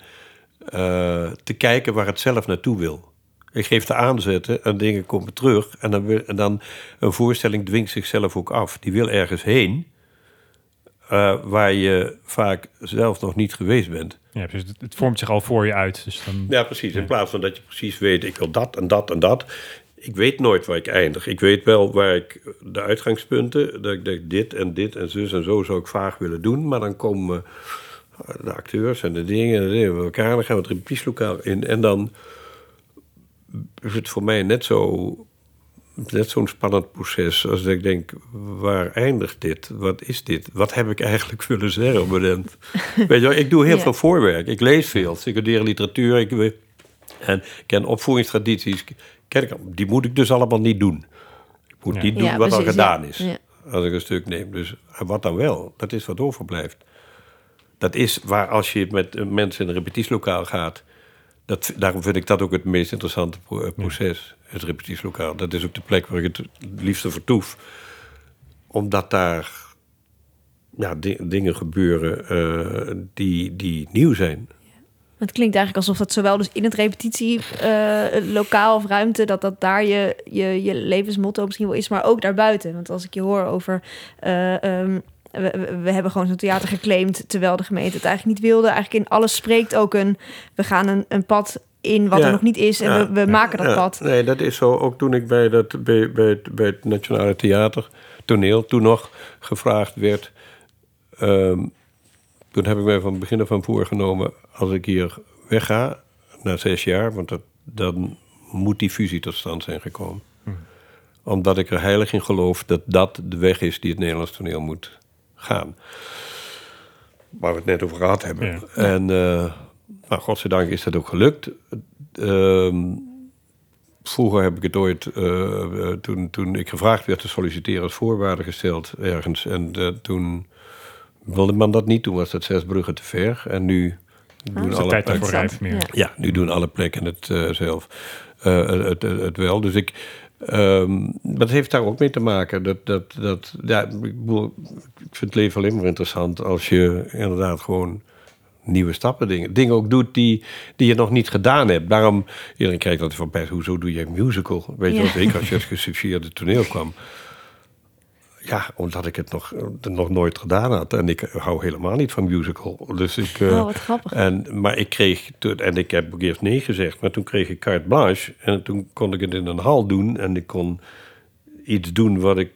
eh, te kijken waar het zelf naartoe wil. Ik geef de aanzetten en dingen komen terug. En dan, wil, en dan een voorstelling dwingt zichzelf ook af. Die wil ergens heen eh, waar je vaak zelf nog niet geweest bent. Ja, dus het, het vormt zich al voor je uit. Dus dan, Ja, precies. In plaats van dat je precies weet, ik wil dat en dat en dat. Ik weet nooit waar ik eindig. Ik weet wel waar ik de uitgangspunten, dat ik denk dit en dit en zus en zo zou ik vaag willen doen. Maar dan komen de acteurs en de dingen, en dingen bij elkaar. Dan gaan we het repetitielokaal in. En dan is het voor mij net zo net zo'n spannend proces als dat ik denk, waar eindigt dit? Wat is dit? Wat heb ik eigenlijk willen zeggen op moment? Weet je wel, ik doe heel Ja. veel voorwerk. Ik lees veel, secundaire literatuur. Ik en ken opvoedingstradities. Die moet ik dus allemaal niet doen. Ik moet Ja. niet doen Ja, wat al gedaan is. Als ik een stuk neem. Dus wat dan wel? Dat is wat overblijft. Dat is waar als je met eh, mensen in een repetitielokaal gaat... Dat, daarom vind ik dat ook het meest interessante eh, proces, het repetitielokaal. Dat is ook de plek waar ik het liefste vertoef. Omdat daar ja, di- dingen gebeuren eh, die, die nieuw zijn. Het klinkt eigenlijk alsof dat zowel dus in het repetitielokaal lokaal of ruimte, dat dat daar je, je, je levensmotto misschien wel is, maar ook daarbuiten. Want als ik je hoor over eh, ehm, we hebben gewoon zo'n theater geclaimd... terwijl de gemeente het eigenlijk niet wilde. Eigenlijk in alles spreekt ook een... we gaan een, een pad in wat Ja. er nog niet is... en Ja. we, we maken dat Ja, pad. Nee, dat is zo. Ook toen ik bij, dat, bij, bij, het, bij het Nationale Theater, toneel, toen nog gevraagd werd. ehm, toen heb ik mij van het begin af aan voorgenomen: als ik hier wegga, na zes jaar, want dat, dan moet die fusie tot stand zijn gekomen. Omdat ik er heilig in geloof dat dat de weg is die het Nederlands toneel moet gaan. Waar we het net over gehad hebben. Ja. En uh, nou, godzijdank is dat ook gelukt. Ehm, vroeger heb ik het ooit, uh, toen, toen ik gevraagd werd te solliciteren, als voorwaarde gesteld ergens. En uh, toen wilde man dat niet. Toen was dat zes bruggen te ver. En nu ah, doen alle tijd meer. Ja. ja, nu doen alle plekken het uh, zelf het, het, het, wel. Dus ik. Um, dat heeft daar ook mee te maken. Dat, dat, dat, ja, ik, bedoel, ik vind het leven alleen maar interessant als je inderdaad gewoon nieuwe stappen, dingen, dingen ook doet die, die je nog niet gedaan hebt. Daarom, iedereen kijkt altijd van, best, hoezo doe je een musical? Weet je Ja. wel, zeker als je het gesubsidieerde toneel kwam. Ja, omdat ik het nog, nog nooit gedaan had. En ik hou helemaal niet van musical. Dus ik, Oh, wat grappig. En, maar ik kreeg, toen- en ik heb ook eerst nee gezegd, maar toen kreeg ik carte blanche. En toen kon ik het in een hal doen. En ik kon iets doen wat ik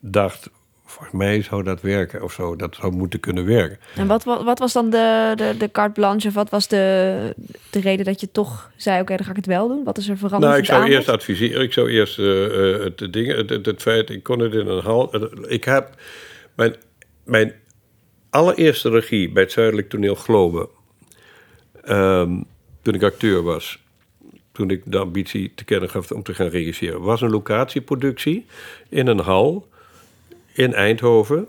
dacht, volgens mij zou dat werken of zo. Dat zou moeten kunnen werken. En wat, wat, wat was dan de, de, de carte blanche? Of wat was de, de reden dat je toch zei... oké, dan ga ik het wel doen? Wat is er veranderd Nou, ik zou aanbod? eerst adviseren. Ik zou eerst eh, het, ding, het, het, het feit, ik kon het in een hal. eh, Ik heb mijn, mijn allereerste regie bij het Zuidelijk Toneel Globe. ehm, toen ik acteur was. Toen ik de ambitie te kennen gaf om te gaan regisseren. Was een locatieproductie in een hal in Eindhoven.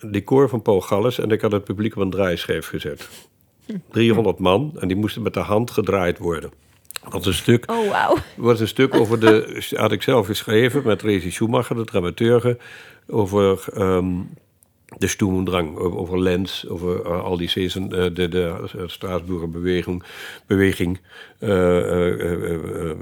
Decor van Paul Galles. En ik had het publiek op een draaischijf gezet. 300 man. En die moesten met de hand gedraaid worden. Dat was een stuk Oh, wauw. was een stuk over de. had ik zelf geschreven met Rezi Schumacher, de dramaturge. Over ehm, de Stoemendrang, over, Lens, over eh, al die season, eh, de, de Straatsburger beweging. beweging eh, eh,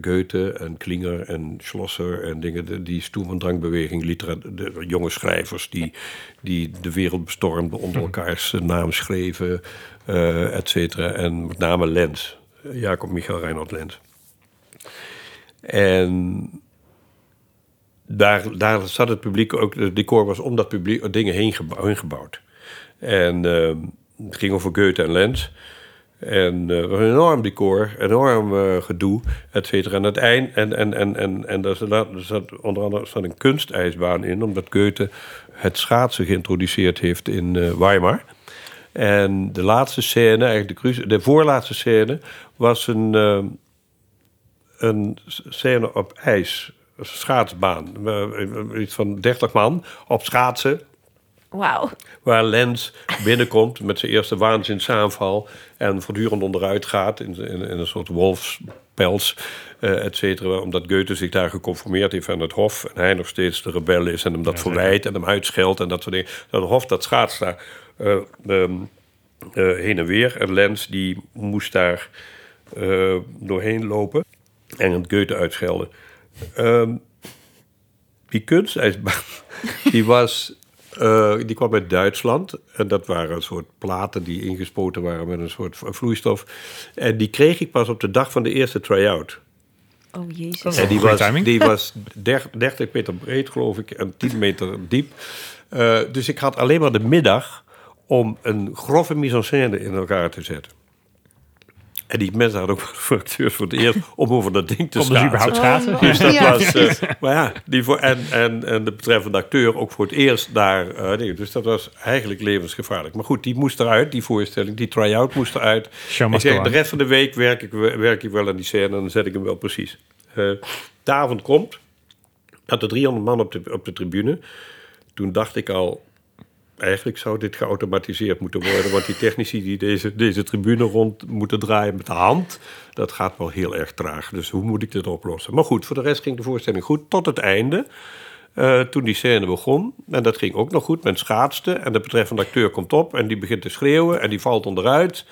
Goethe en Klinger en Schlosser en dingen. de- Die Stoemendrang-beweging, litera- de jonge schrijvers die, die de wereld bestormden, onder elkaars eh, naam schreven, et cetera. En met name Lens. Jacob Michael Reinhard Lens. En daar, daar zat het publiek ook, het decor was om dat publiek dingen heen gebouwd. En eh, het ging over Goethe en Lens. En eh, was een enorm decor, enorm eh, gedoe, et cetera. En het eind, en, en, en, en, en daar zat, zat onder andere zat een kunstijsbaan in, omdat Goethe het schaatsen geïntroduceerd heeft in Weimar. En de laatste scène, eigenlijk de, de voorlaatste scène, was een, een scène op ijs. Een schaatsbaan. Iets van 30 man op schaatsen. Wauw. Waar Lens binnenkomt met zijn eerste waanzinsaanval. En voortdurend onderuit gaat in, in, in een soort wolfspels, eh et cetera. Omdat Goethe zich daar geconformeerd heeft aan het Hof. En hij nog steeds de rebel is en hem dat Ja, verwijt en hem uitscheldt en dat soort dingen. Dat Hof dat schaats daar eh, ehm, eh, heen en weer. En Lens die moest daar eh, doorheen lopen en het Goethe uitschelden. Ehm, die kunstijsbaan, die was... eh, die kwam uit Duitsland. En dat waren een soort platen die ingespoten waren met een soort vloeistof. En die kreeg ik pas op de dag van de eerste try-out. Oh, jezus. En die was, timing. die was der- 30 meter breed, geloof ik, en 10 meter diep. Eh, dus ik had alleen maar de middag om een grove mise-en-scène in elkaar te zetten. En die mensen hadden ook voor acteurs voor het eerst om over dat ding te ze schaatsen. überhaupt schaatsen? Oh, Dus dat Ja. was, eh, maar ja, die voor, en, en, en de betreffende acteur ook voor het eerst daar. eh, dus dat was eigenlijk levensgevaarlijk. Maar goed, die moest eruit, die voorstelling, die try-out moest eruit. Ik zeg, de rest van de week werk ik, werk ik wel aan die scène en dan zet ik hem wel precies. Eh, de avond komt, had er 300 man op de, op de tribune. Toen dacht ik al, eigenlijk zou dit geautomatiseerd moeten worden. Want die technici die deze, deze tribune rond moeten draaien met de hand... dat gaat wel heel erg traag. Dus hoe moet ik dit oplossen? Maar goed, voor de rest ging de voorstelling goed tot het einde. Eh, toen die scène begon, en dat ging ook nog goed, men schaatste... en de betreffende acteur komt op en die begint te schreeuwen... en die valt onderuit...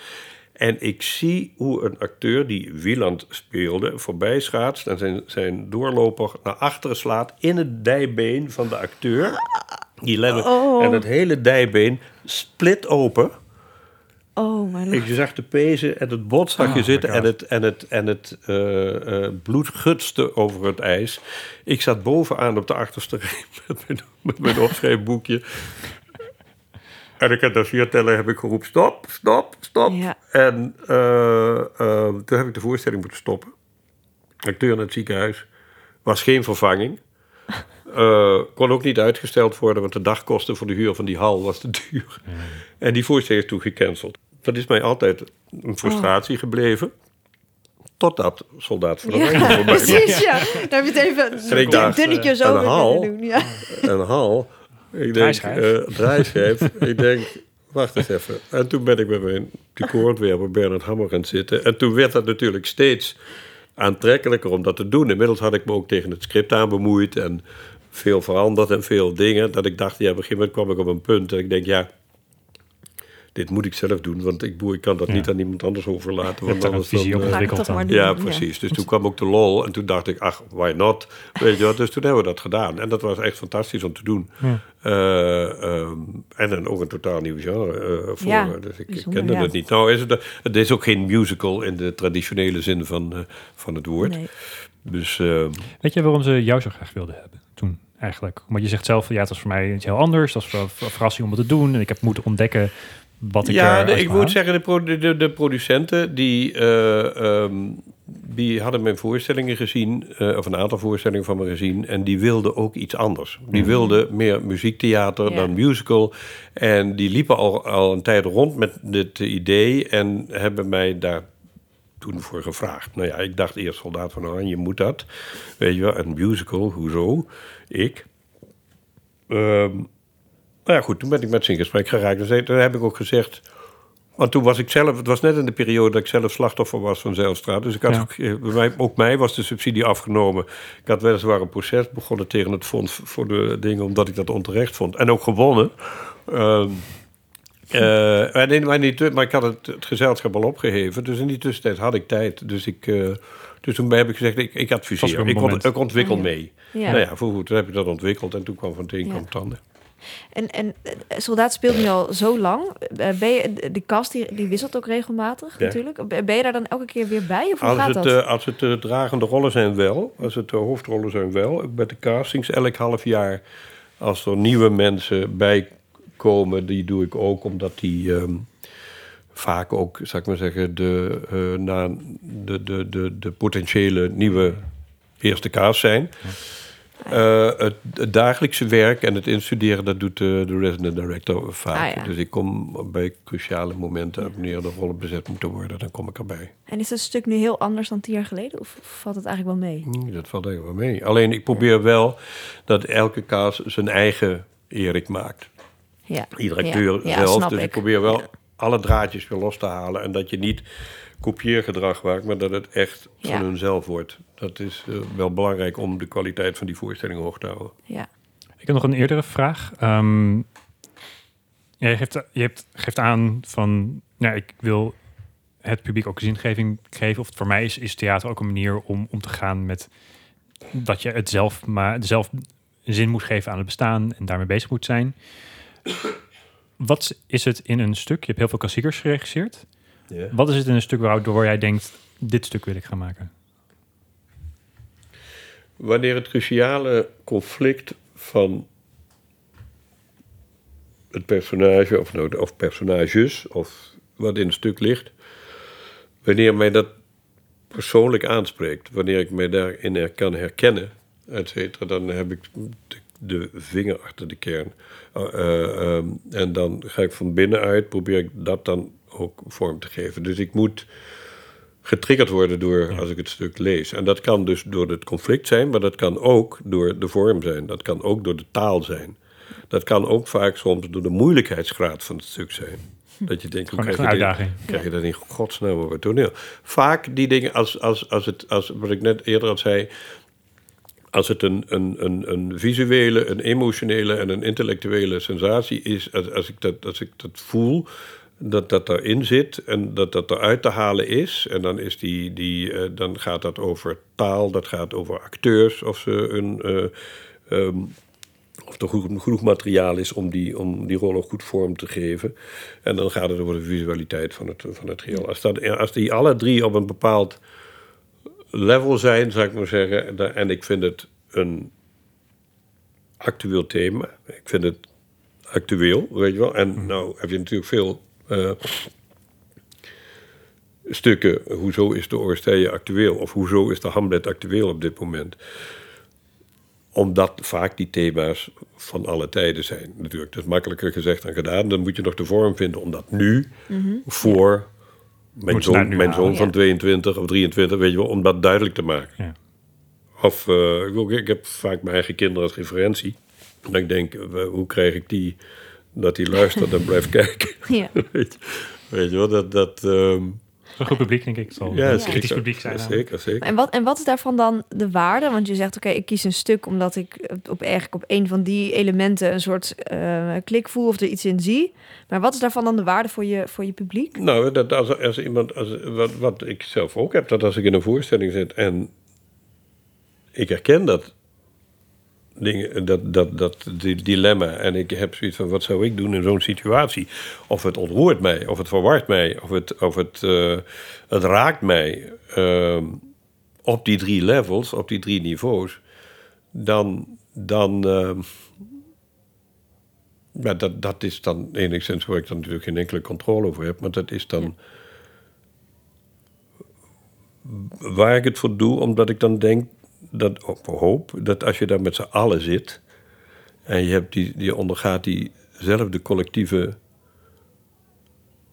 En ik zie hoe een acteur die Wieland speelde voorbij schaatst en zijn, zijn doorloper naar achteren slaat in het dijbeen van de acteur. Die lemmer. Oh. En dat hele dijbeen split open. Oh, mijn Ik zag de pezen en het bot zag Oh je zitten en het, en het, en het eh, eh, bloed gutste over het ijs. Ik zat bovenaan op de achterste rij met mijn, met mijn opschrijfboekje. En ik heb dat vier tellen heb ik geroepen, stop, stop, stop. Ja. En eh, eh, toen heb ik de voorstelling moeten stoppen. Acteur naar het ziekenhuis. Was geen vervanging. Eh, kon ook niet uitgesteld worden, want de dagkosten voor de huur van die hal was te duur. En die voorstelling is toen gecanceld. Dat is mij altijd een frustratie gebleven. Totdat soldaat van de Ja, voorbij precies, ja. Daar heb je het even En ik dacht, dunnetjes een over hal? kunnen doen. Ja. Een hal. Ik denk, Draaischijf. eh draaischijf. ik denk, wacht eens even. En toen ben ik met mijn decorontwerper Bernard Hammer gaan zitten. En toen werd dat natuurlijk steeds aantrekkelijker om dat te doen. Inmiddels had ik me ook tegen het script aan bemoeid en veel veranderd en veel dingen. Dat ik dacht, ja, op een gegeven moment kwam ik op een punt dat ik denk, ja, dit moet ik zelf doen, want ik, boe- ik kan dat Ja. niet aan iemand anders overlaten. Want er anders dan, doen. ja, precies. Dus toen kwam ook de lol. En toen dacht ik, ach, why not? Weet je wat? Dus toen hebben we dat gedaan. En dat was echt fantastisch om te doen. Ja. Eh, ehm, en dan ook een totaal nieuw genre eh, voor Ja, me. Dus ik, kende ja. het niet. Nou, is het, het is ook geen musical in de traditionele zin van, eh, van het woord. Nee. Dus eh, Weet je waarom ze jou zo graag wilden hebben toen eigenlijk? Want je zegt zelf, ja, het was voor mij iets heel anders. Dat was een verrassing om het te doen. En ik heb moeten ontdekken wat ik ja, er de- ik moet zeggen, de, pro- de, de, producenten die, eh, ehm, die hadden mijn voorstellingen gezien, eh, of een aantal voorstellingen van me gezien, en die wilden ook iets anders. Die wilden meer muziektheater Ja. dan musical. En die liepen al, al een tijd rond met dit idee en hebben mij daar toen voor gevraagd. Nou ja, ik dacht eerst soldaat van Oranje, moet dat? Weet je wel, een musical, hoezo? Ik. Ehm, nou ja, goed, toen ben ik met ze in gesprek geraakt. Dus toen heb ik ook gezegd... Want toen was ik zelf... Het was net in de periode dat ik zelf slachtoffer was van Zeilstraat. Dus ik had Ja. ook, eh, bij mij, ook mij was de subsidie afgenomen. Ik had weliswaar een proces begonnen tegen het fonds voor de dingen... omdat ik dat onterecht vond. En ook gewonnen. Ehm eh, maar nee, maar, niet, maar ik had het, het gezelschap al opgeheven. Dus in die tussentijd had ik tijd. Dus, ik, eh, dus toen heb ik gezegd, ik, ik adviseer. er Ik, ont- ik ontwikkel Ja. mee. Ja. Nou ja, voor goed, toen heb ik dat ontwikkeld. En toen kwam van het een Ja. kwam het ander. En, en eh, Soldaat speelt nu al zo lang. Ben je, de- de cast die, die wisselt ook regelmatig Ja. natuurlijk. Ben je daar dan elke keer weer bij? Of hoe Als gaat het, dat? als het eh, dragende rollen zijn wel, als het de hoofdrollen zijn wel, met de castings elk half jaar, als er nieuwe mensen bij komen, die doe ik ook omdat die ehm, vaak ook, zou ik maar zeggen, de, eh, na de, de, de, de potentiële nieuwe eerste cast zijn. Eh, het, het dagelijkse werk en het instuderen, dat doet de, de resident director vaak. Ah, ja. Dus ik kom bij cruciale momenten, wanneer de rollen bezet moeten worden, dan kom ik erbij. En is dat stuk nu heel anders dan tien jaar geleden? Of valt het eigenlijk wel mee? Mm, Dat valt eigenlijk wel mee. Alleen ik probeer wel dat elke kaas zijn eigen Erik maakt. Ja. Iedere Ja, acteur ja, zelf. snap Dus ik ik. probeer wel Ja. alle draadjes weer los te halen. En dat je niet kopieergedrag maakt, maar dat het echt Ja. van hunzelf wordt. Dat is eh, wel belangrijk om de kwaliteit van die voorstelling hoog te houden. Ja. Ik heb nog een eerdere vraag. Ehm, jij geeft, je hebt, geeft aan van, nou, ik wil het publiek ook zingeving geven. Of voor mij is, is theater ook een manier om om te gaan met dat je het zelf, maar zelf zin moet geven aan het bestaan en daarmee bezig moet zijn. Wat is het in een stuk? Je hebt heel veel klassiekers geregisseerd. Wat is het in een stuk waardoor jij denkt, dit stuk wil ik gaan maken? Wanneer het cruciale conflict van het personage, of, nou, of personages, of wat in het stuk ligt, wanneer mij dat persoonlijk aanspreekt, wanneer ik mij daarin kan herkennen, et cetera, dan heb ik de, de vinger achter de kern. Uh, uh, um, en dan ga ik van binnenuit, probeer ik dat dan ook vorm te geven. Dus ik moet getriggerd worden door als ik het stuk lees. En dat kan dus door het conflict zijn, maar dat kan ook door de vorm zijn. Dat kan ook door de taal zijn. Dat kan ook vaak soms door de moeilijkheidsgraad van het stuk zijn. Dat je denkt, hoe krijg je, een dit- uitdaging. krijg je dat in godsnaam op het toneel? Vaak die dingen, als, als, als het, als, wat ik net eerder al zei... als het een, een, een, visuele, een emotionele en een intellectuele sensatie is... als, als, ik, dat, als ik dat voel, dat dat daarin zit en dat dat eruit te halen is... en dan, is die, die, eh, dan gaat dat over taal, dat gaat over acteurs... of ze een... eh, ehm, of er genoeg, genoeg materiaal is om die, om die rol ook goed vorm te geven. En dan gaat het over de visualiteit van het, van het geheel. Als, dat, als die alle drie op een bepaald level zijn, zou ik maar zeggen. En ik vind het een actueel thema. Ik vind het actueel, weet je wel. En nou heb je natuurlijk veel eh, stukken. Hoezo is de Oresteia actueel? Of hoezo is de Hamlet actueel op dit moment? Omdat vaak die thema's van alle tijden zijn. Natuurlijk, dat is makkelijker gezegd dan gedaan. Dan moet je nog de vorm vinden om dat nu voor mijn zoon, mijn van Ja. 22 of 23, weet je wel, om dat duidelijk te maken. Ja. Of eh, ik, ik heb vaak mijn eigen kinderen als referentie. En ik denk, eh, hoe krijg ik die dat die luistert en blijft kijken? Ja. weet, je, weet je wel, dat... dat ehm, Een goed publiek, denk ik. Zal ja, een zeker. kritisch publiek zijn. Zeker, zeker. En wat, en wat is daarvan dan de waarde? Want je zegt, oké, ik kies een stuk omdat ik op, eigenlijk op een van die elementen een soort eh, klik voel of er iets in zie. Maar wat is daarvan dan de waarde voor je, voor je publiek? Nou, dat als, als iemand, als, wat, wat ik zelf ook heb, dat als ik in een voorstelling zit en ik herken dat dingen, dat, dat, dat die dilemma en ik heb zoiets van wat zou ik doen in zo'n situatie? Of het ontroert mij, of het verwart mij, of het, of het, eh, het raakt mij ehm, op die drie levels, op die drie niveaus, dan, dan ja, dat, dat is dan enigszins waar ik dan natuurlijk geen enkele controle over heb. Maar dat is dan waar ik het voor doe, omdat ik dan denk, dat, of hoop, dat als je daar met z'n allen zit... en je, hebt die, je ondergaat diezelfde collectieve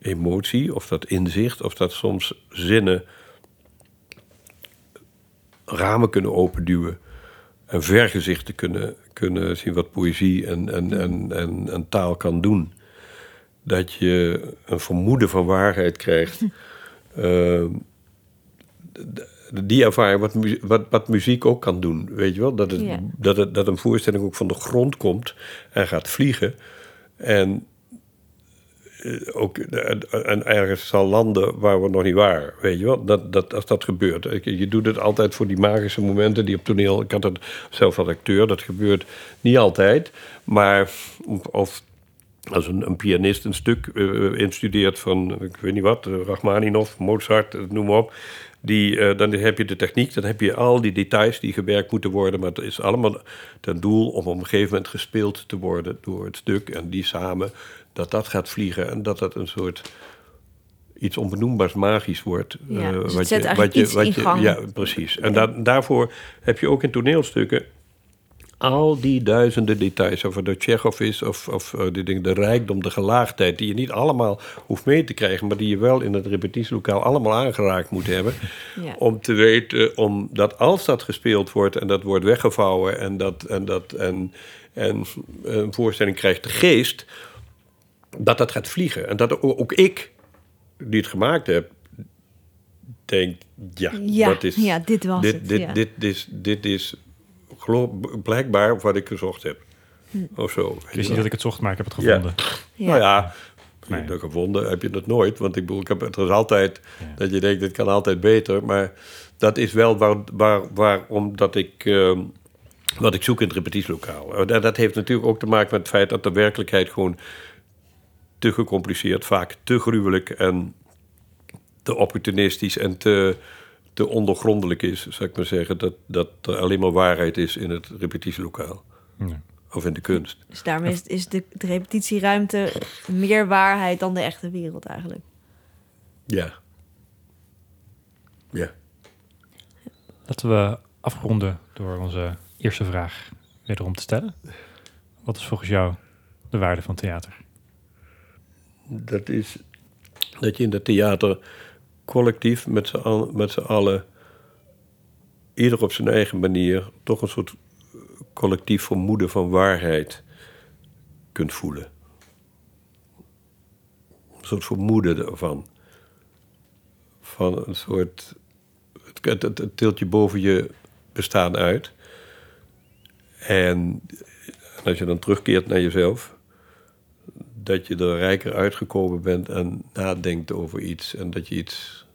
emotie... of dat inzicht, of dat soms zinnen ramen kunnen openduwen... en vergezichten kunnen, kunnen zien wat poëzie en, en, en, en, en taal kan doen... dat je een vermoeden van waarheid krijgt... eh, die ervaring wat, mu- wat, wat muziek ook kan doen. Weet je wel? Dat, het, Ja. dat, het, dat een voorstelling ook van de grond komt en gaat vliegen. En, eh, ook, eh, en ergens zal landen waar we nog niet waren. Weet je wel? Dat, dat, als dat gebeurt. Je doet het altijd voor die magische momenten die op toneel. Ik had het zelf als acteur, dat gebeurt niet altijd. Maar of als een, een pianist een stuk eh, instudeert van, ik weet niet wat, Rachmaninoff, Mozart, noem maar op. Die, eh, dan heb je de techniek, dan heb je al die details die gewerkt moeten worden. Maar het is allemaal ten doel om op een gegeven moment gespeeld te worden door het stuk. En die samen, dat dat gaat vliegen en dat dat een soort iets onbenoembaars magisch wordt. Ja, eh, dus het zet eigenlijk iets in gang. Ja, precies. En da- daarvoor heb je ook in toneelstukken al die duizenden details, het door Tsjechov is, of, of eh, die dingen, de rijkdom, de gelaagdheid, die je niet allemaal hoeft mee te krijgen, maar die je wel in het repetitielokaal allemaal aangeraakt moet hebben. Ja. Om te weten, omdat als dat gespeeld wordt en dat wordt weggevouwen en, dat, en, dat, en, en een voorstelling krijgt de geest, dat dat gaat vliegen. En dat ook, ik, die het gemaakt heb, denk, ja, Ja, dat is, ja, dit was dit, het, Dit, ja. dit, is, dit is blijkbaar wat ik gezocht heb. Hm. Of zo. Ik wist niet dat ik het zocht, maar ik heb het gevonden. Ja. Nou ja, Nee. dat gevonden heb je dat nooit. Want ik bedoel, ik heb, het is altijd Ja. dat je denkt, dit kan altijd beter. Maar dat is wel waar, waar, waarom dat ik, ehm, wat ik zoek in het repetitielokaal. Eh, Dat, dat heeft natuurlijk ook te maken met het feit dat de werkelijkheid gewoon te gecompliceerd, vaak te gruwelijk en te opportunistisch en te, te ondergrondelijk is, zou ik maar zeggen. Dat, dat er alleen maar waarheid is in het repetitielokaal. Ja. Of in de kunst. Dus daarmee is, is de, de repetitieruimte meer waarheid dan de echte wereld eigenlijk. Ja. Ja. Laten we afronden door onze eerste vraag wederom te stellen. Wat is volgens jou de waarde van theater? Dat is dat je in het theater collectief met z'n al- met z'n allen, ieder op zijn eigen manier, toch een soort collectief vermoeden van waarheid kunt voelen. Een soort vermoeden ervan. Van een soort. Het, het, het, tilt je boven je bestaan uit. En als je dan terugkeert naar jezelf, dat je er rijker uitgekomen bent en nadenkt over iets. En dat je iets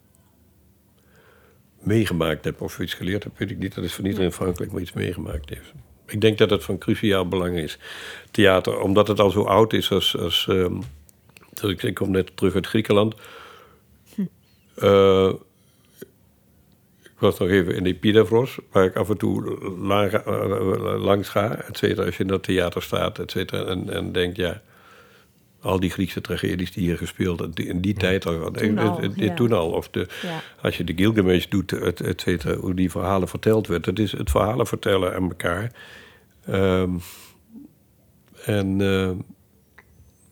meegemaakt hebt of iets geleerd hebt, weet ik niet. Dat is van iedereen afhankelijk, maar iets meegemaakt heeft. ik denk dat het van cruciaal belang is. Theater, omdat het al zo oud is als. als dus ik, kom net terug uit Griekenland. Uh, ik was nog even in Epidavros, waar ik af en toe lang, uh, langs ga, et cetera, als je in dat theater staat, et cetera, en, en denkt, ja, al die Griekse tragedies die hier gespeeld in die tijd al, toen al, ja. toen al of de, Ja. als je de Gilgamesh doet, et, et cetera, hoe die verhalen verteld werd, het is het verhalen vertellen aan elkaar. Ehm, en uh,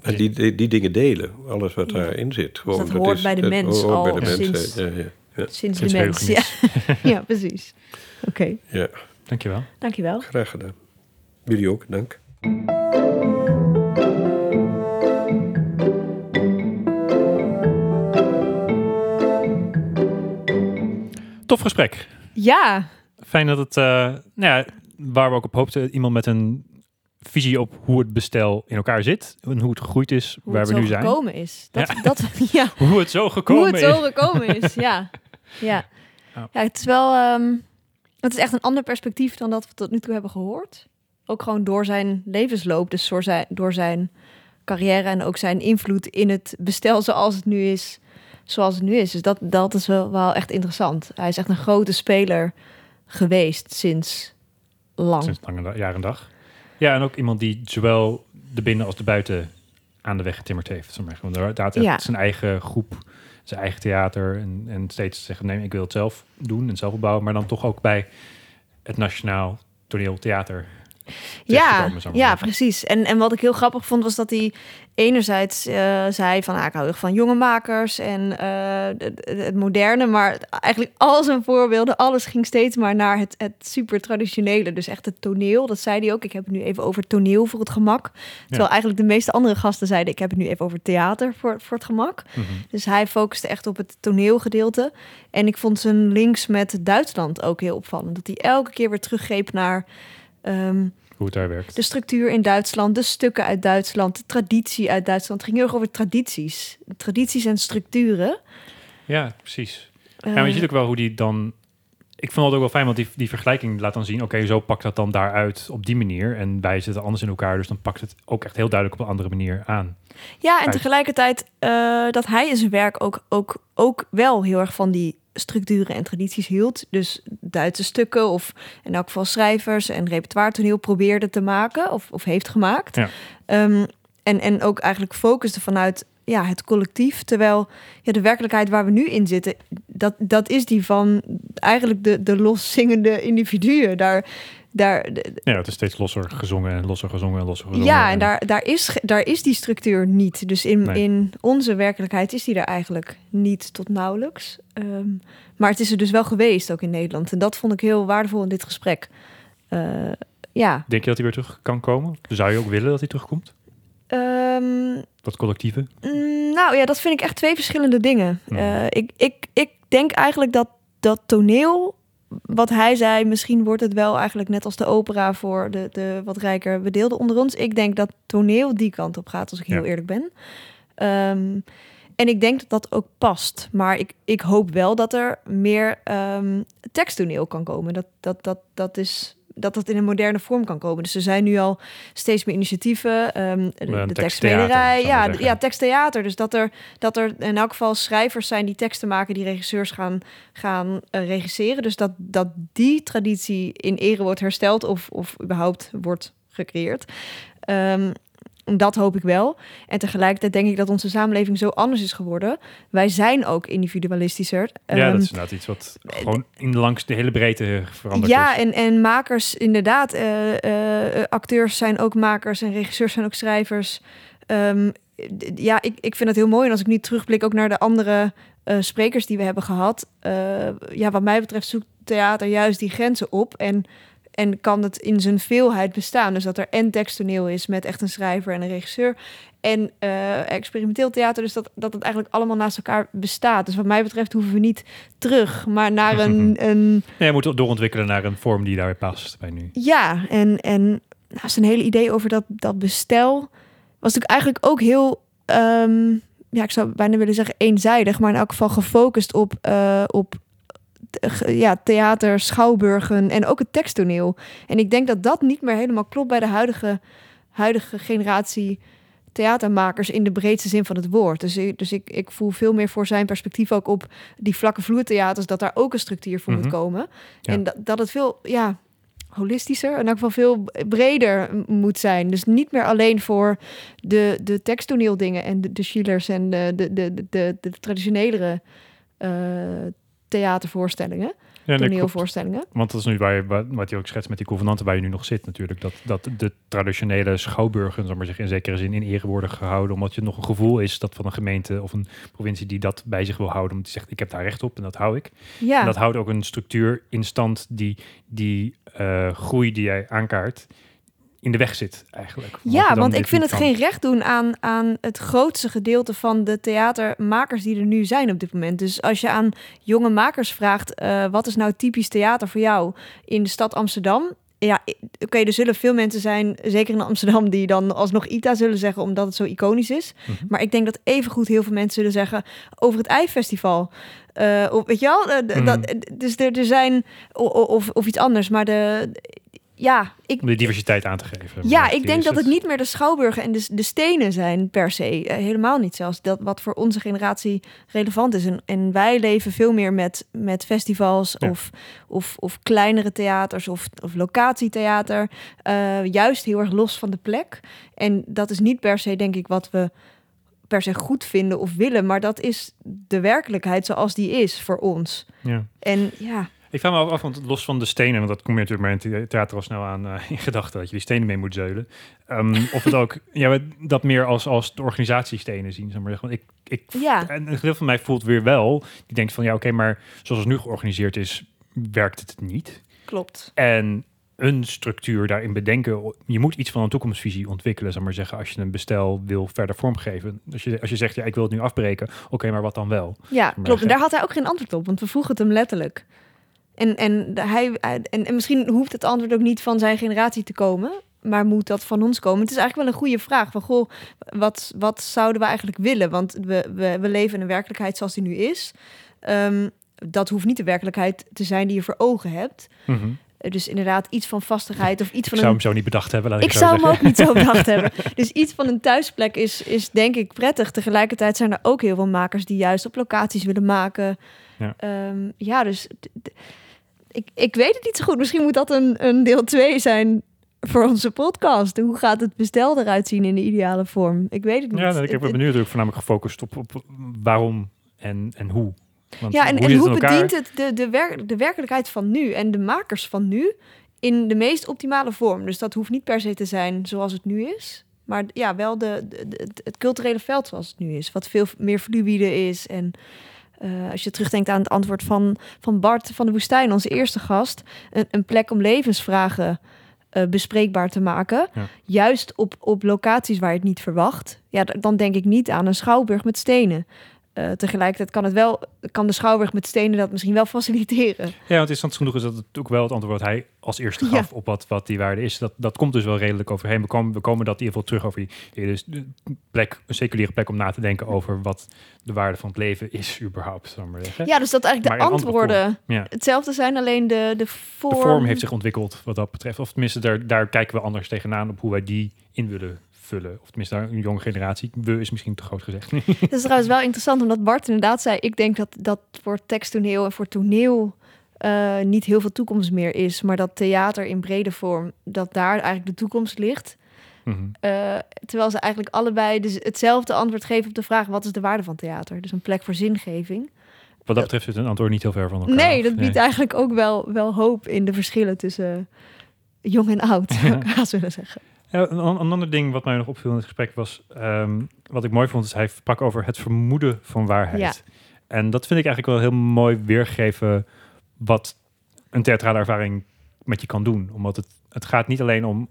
en die, die, die, dingen delen, alles wat Ja. daarin zit. Dus Gewoon, dat hoort bij de dat mens hoort al bij de mens, sinds- ja, ja, ja, Sinds, Sinds de mens. Ja. ja, precies. Oké, ja, Dankjewel. dankjewel. graag gedaan. Jullie ook, dank. Tof gesprek. Ja, Fijn dat het, eh, nou ja, waar we ook op hoopten, iemand met een visie op hoe het bestel in elkaar zit en hoe het gegroeid is, hoe waar het we nu zijn. gekomen is. Dat, Ja. dat, ja, Hoe het zo gekomen hoe het zo is. gekomen is, ja. Ja, Ja. ja het is wel... ehm, het is echt een ander perspectief dan dat we tot nu toe hebben gehoord. Ook gewoon door zijn levensloop, dus door zijn, door zijn carrière en ook zijn invloed in het bestel zoals het nu is. Zoals het nu is. Dus dat, dat is wel, wel echt interessant. Hij is echt een grote speler geweest sinds lang. Sinds lange da- jaar en dag. Ja, en ook iemand die zowel de binnen als de buiten aan de weg getimmerd heeft. Want had Ja. zijn eigen groep, zijn eigen theater. En, en steeds zeggen, nee, ik wil het zelf doen en zelf opbouwen. Maar dan toch ook bij het Nationaal Toneel Theater. Ja, ja, precies. En, en wat ik heel grappig vond, was dat hij enerzijds eh, zei van... Ah, ik hou heel van jonge makers en eh, het, het moderne. Maar eigenlijk al zijn voorbeelden, alles ging steeds maar naar het, het super traditionele. Dus echt het toneel, dat zei hij ook. Ik heb het nu even over toneel voor het gemak. Terwijl eigenlijk de meeste andere gasten zeiden... ik heb het nu even over theater voor, voor het gemak. Mhm. Dus hij focuste echt op het toneelgedeelte. En ik vond zijn links met Duitsland ook heel opvallend. Dat hij elke keer weer teruggreep naar... ehm, Hoe het daar werkt. de structuur in Duitsland, de stukken uit Duitsland, de traditie uit Duitsland. Het ging heel erg over tradities. Tradities en structuren. Ja, precies. Ja, Eh, maar je ziet ook wel hoe die dan... Ik vond het ook wel fijn, want die, die vergelijking laat dan zien... oké, zo pakt dat dan daaruit op die manier. En wij zitten anders in elkaar, dus dan pakt het ook echt heel duidelijk op een andere manier aan. ja, en Uit. tegelijkertijd eh, dat hij in zijn werk ook, ook, ook wel heel erg van die structuren en tradities hield. Dus Duitse stukken of in elk geval schrijvers en repertoire toneel probeerde te maken of, of heeft gemaakt. Ja. Ehm, en, en ook eigenlijk focuste vanuit ja, het collectief. Terwijl ja, de werkelijkheid waar we nu in zitten, dat, dat is die van eigenlijk de, de loszingende individuen. Daar, daar, Ja, het is steeds losser gezongen en losser gezongen en losser gezongen. ja, en daar, daar, is, daar is die structuur niet. Dus in, Nee. in onze werkelijkheid is die er eigenlijk niet tot nauwelijks. Ehm, maar het is er dus wel geweest, ook in Nederland. En dat vond ik heel waardevol in dit gesprek. Eh, ja. Denk je dat hij weer terug kan komen? Zou je ook willen dat hij terugkomt? Ehm, Dat collectieve? Mm, Nou ja, dat vind ik echt twee verschillende dingen. Hmm. Eh, ik, ik, ik denk eigenlijk dat dat toneel, wat hij zei, misschien wordt het wel eigenlijk net als de opera voor de, de wat rijker bedeelden onder ons. Ik denk dat toneel die kant op gaat, als ik heel eerlijk ben. Ehm, en ik denk dat dat ook past. Maar ik, ik hoop wel dat er meer ehm teksttoneel kan komen. Dat, dat, dat, dat is dat dat in een moderne vorm kan komen. Dus er zijn nu al steeds meer initiatieven. ehm, de, de ja, ja, teksttheater. Dus dat er, dat er in elk geval schrijvers zijn die teksten maken, die regisseurs gaan, gaan eh, regisseren. Dus dat, dat die traditie in ere wordt hersteld of, of überhaupt wordt gecreëerd. Ehm, dat hoop ik wel. En tegelijkertijd denk ik dat onze samenleving zo anders is geworden. Wij zijn ook individualistischer. ja, Ehm, dat is inderdaad iets wat gewoon in langs de hele breedte veranderd ja, is. en, en makers, inderdaad. eh, eh, eh, acteurs zijn ook makers en regisseurs zijn ook schrijvers. Ehm, ja, ik, ik vind het heel mooi. En als ik nu terugblik ook naar de andere sprekers die we hebben gehad. eh, ja, wat mij betreft zoekt theater juist die grenzen op. En, en kan het in zijn veelheid bestaan. Dus dat er en teksttoneel is met echt een schrijver en een regisseur. En eh, experimenteel theater. Dus dat, dat het eigenlijk allemaal naast elkaar bestaat. Dus wat mij betreft hoeven we niet terug, maar naar een, een Nee, je moet doorontwikkelen naar een vorm die daarbij past bij nu. ja, en, en nou, zijn hele idee over dat, dat bestel was natuurlijk eigenlijk ook heel, ehm, ja, ik zou bijna willen zeggen eenzijdig, maar in elk geval gefocust op, eh, op ja, theater, schouwburgen en ook het teksttoneel. En ik denk dat dat niet meer helemaal klopt bij de huidige, huidige generatie theatermakers in de breedste zin van het woord. Dus, ik, dus ik, ik voel veel meer voor zijn perspectief ook op die vlakke vloertheaters, dat daar ook een structuur voor moet Mhm. komen. Ja. En dat, dat het veel, ja, holistischer, in elk geval veel breder moet zijn. Dus niet meer alleen voor de, de teksttoneeldingen en de, de Schillers en de, de, de, de, de, traditionelere eh, theatervoorstellingen, Ja, toneelvoorstellingen. Want dat is nu waar je, wa- wat je ook schetst met die convenanten waar je nu nog zit natuurlijk. Dat, dat de traditionele schouwburgen, zal maar zeggen, in zekere zin in ere worden gehouden. Omdat je nog een gevoel is dat van een gemeente of een provincie die dat bij zich wil houden. Omdat die zegt, ik heb daar recht op en dat hou ik. Ja, En dat houdt ook een structuur in stand die die eh, groei die jij aankaart in de weg zit eigenlijk. Ja, want ik vind het kan. geen recht doen aan, aan het grootste gedeelte van de theatermakers die er nu zijn op dit moment. Dus als je aan jonge makers vraagt, eh, wat is nou typisch theater voor jou in de stad Amsterdam? Ja, oké, er zullen veel mensen zijn, zeker in Amsterdam, die dan alsnog ITA zullen zeggen, omdat het zo iconisch is. Mhm. Maar ik denk dat evengoed heel veel mensen zullen zeggen over het Eifestival. Of, weet je wel? Eh, Mhm. dat, dus er, er zijn, of, of iets anders, maar de, ja, ik, Om die diversiteit aan te geven. ja, ik denk dat het niet meer de schouwburgen en de, de stenen zijn per se. Eh, helemaal niet zelfs. Dat wat voor onze generatie relevant is. En, en wij leven veel meer met, met festivals Ja. of, of, of kleinere theaters of, of locatietheater. Eh, juist heel erg los van de plek. En dat is niet per se, denk ik, wat we per se goed vinden of willen. Maar dat is de werkelijkheid zoals die is voor ons. Ja. En ja, Ik vraag me af, want los van de stenen, want dat kom je natuurlijk maar in het theater al snel aan eh, in gedachten, dat je die stenen mee moet zeulen. Ehm, of het ook, ja, dat meer als, als de organisatiestenen zien, zeg maar. Want ik, ik, ja. En een gedeelte van mij voelt weer wel, die denkt van, ja, oké, maar zoals het nu georganiseerd is, werkt het niet. klopt. En een structuur daarin bedenken. Je moet iets van een toekomstvisie ontwikkelen, zeg maar zeggen, als je een bestel wil verder vormgeven. Als je, als je zegt, ja, ik wil het nu afbreken, oké, maar wat dan wel? Ja, klopt. En ge- daar had hij ook geen antwoord op, want we vroegen het hem letterlijk. En, en, hij, en, en misschien hoeft het antwoord ook niet van zijn generatie te komen, maar moet dat van ons komen? Het is eigenlijk wel een goede vraag. Van, goh, wat, wat zouden we eigenlijk willen? Want we, we, we leven in een werkelijkheid zoals die nu is. Ehm, dat hoeft niet de werkelijkheid te zijn die je voor ogen hebt. Eh, Dus inderdaad iets van vastigheid of iets Ik van zou een hem zo niet bedacht hebben, laat ik, ik zo zou hem ook niet zo bedacht hebben. Dus iets van een thuisplek is, is denk ik prettig. Tegelijkertijd zijn er ook heel veel makers die juist op locaties willen maken. Ja. Ehm, ja dus ik, ik weet het niet zo goed. Misschien moet dat een, een deel 2 zijn voor onze podcast. Hoe gaat het bestel eruit zien in de ideale vorm? Ik weet het niet. Ja, nou, ik heb Het- me nu natuurlijk voornamelijk gefocust op, op waarom en, en hoe. Want Ja, en, en hoe het in elkaar? bedient het de, de, de werkelijkheid van nu en de makers van nu in de meest optimale vorm? Dus dat hoeft niet per se te zijn zoals het nu is, maar ja, wel de, de, het, culturele veld zoals het nu is, wat veel meer fluïde is. En eh, als je terugdenkt aan het antwoord van, van Bart van de Woestijn, onze eerste gast, een, een plek om levensvragen eh, bespreekbaar te maken, Ja. juist op, op locaties waar je het niet verwacht. Ja, dan denk ik niet aan een schouwburg met stenen. Eh, tegelijkertijd kan, het wel, kan de schouwburg met stenen dat misschien wel faciliteren. Ja, want interessant genoeg is dat het ook wel het antwoord wat hij als eerste gaf op wat, wat die waarde is. Dat, dat komt dus wel redelijk overheen. We komen, we komen dat in ieder geval terug over die, dus de plek, een seculiere plek om na te denken over wat de waarde van het leven is überhaupt. Maar. Ja, dus dat eigenlijk de Maar antwoorden Ja. hetzelfde zijn, alleen de, de vorm... De vorm heeft zich ontwikkeld wat dat betreft. Of tenminste, daar, daar kijken we anders tegenaan op hoe wij die in willen vullen. Of tenminste, daar een jonge generatie. We is misschien te groot gezegd. Dat is trouwens wel interessant, omdat Bart inderdaad zei... ik denk dat, dat voor teksttoneel en voor toneel eh, niet heel veel toekomst meer is... maar dat theater in brede vorm, dat daar eigenlijk de toekomst ligt... Mhm. Eh, terwijl ze eigenlijk allebei dus hetzelfde antwoord geven op de vraag... wat is de waarde van theater? Dus een plek voor zingeving. Wat dat betreft zit een antwoord niet heel ver van elkaar. Nee, af. dat biedt eigenlijk ook wel, wel hoop in de verschillen tussen jong en oud, zou ik willen zeggen. Ja, een, an- een ander ding wat mij nog opviel in het gesprek was... ehm, wat ik mooi vond, is hij sprak over het vermoeden van waarheid. En dat vind ik eigenlijk wel heel mooi weergeven... wat een theatrale ervaring met je kan doen. Omdat het, het gaat niet alleen om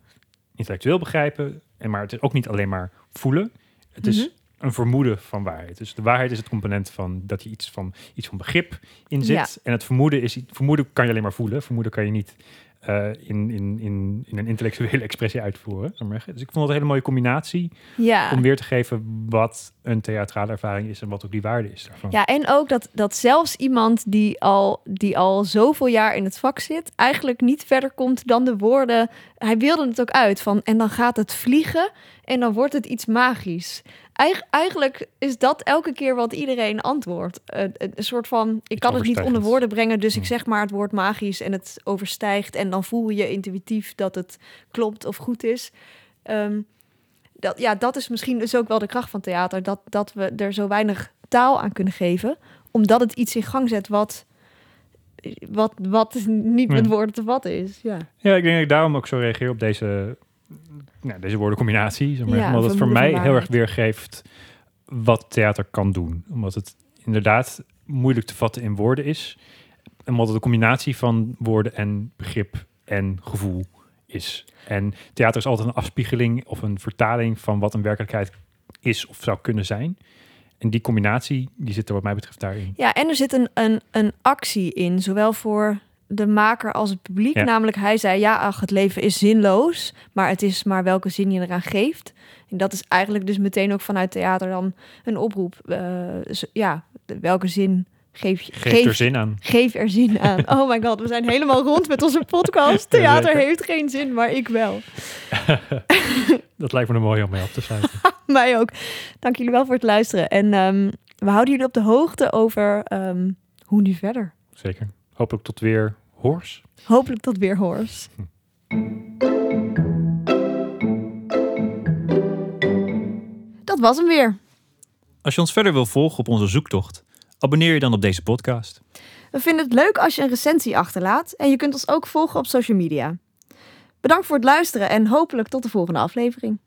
intellectueel begrijpen... En maar het is ook niet alleen maar voelen. Het is Mhm. een vermoeden van waarheid. Dus de waarheid is het component van dat je iets van, iets van begrip in zit. Ja. En het vermoeden is... Vermoeden kan je alleen maar voelen. Vermoeden kan je niet eh, in, in, in, in een intellectuele expressie uitvoeren. Dus ik vond het een hele mooie combinatie Ja. om weer te geven wat een theatrale ervaring is en wat ook die waarde is daarvan. Ja, en ook dat, dat zelfs iemand die al, die al zoveel jaar in het vak zit, eigenlijk niet verder komt dan de woorden. Hij wilde het ook uit van. En dan gaat het vliegen en dan wordt het iets magisch. Eig- eigenlijk is dat elke keer wat iedereen antwoordt. Eh, een een soort van: ik kan het niet onder woorden brengen, dus ik Hmm. zeg maar het woord magisch en het overstijgt. En dan voel je intuïtief dat het klopt of goed is. Ehm, dat, ja, dat is misschien dus ook wel de kracht van theater. Dat, dat we er zo weinig taal aan kunnen geven. Omdat het iets in gang zet wat, wat, wat niet met Ja. woorden te vatten is. Ja, Ja, ik denk dat ik daarom ook zo reageer op deze, nou, deze woordencombinatie. Zeg maar. Ja, Omdat het voor mij heel erg weergeeft wat theater kan doen. Omdat het inderdaad moeilijk te vatten in woorden is. En omdat het een combinatie van woorden en begrip en gevoel is. En theater is altijd een afspiegeling of een vertaling van wat een werkelijkheid is of zou kunnen zijn. En die combinatie, die zit er wat mij betreft daarin. ja en er zit een, een, een actie in, zowel voor de maker als het publiek. Ja. Namelijk, hij zei, ja, ach, het leven is zinloos, maar het is maar welke zin je eraan geeft. En dat is eigenlijk dus meteen ook vanuit theater dan een oproep. Z- ja, welke zin geef je? Geeft er zin aan. Geef er zin aan. Oh my god, we zijn helemaal rond met onze podcast. Theater heeft geen zin, maar ik wel. Dat lijkt me een mooi om mee af te sluiten. Mij ook. Dank jullie wel voor het luisteren. En ehm, we houden jullie op de hoogte over ehm, hoe nu verder. Zeker. Hopelijk tot weer hoors. Hopelijk tot weer hoors. Dat was hem weer. Als je ons verder wil volgen op onze zoektocht, abonneer je dan op deze podcast. We vinden het leuk als je een recensie achterlaat. En je kunt ons ook volgen op social media. Bedankt voor het luisteren en hopelijk tot de volgende aflevering.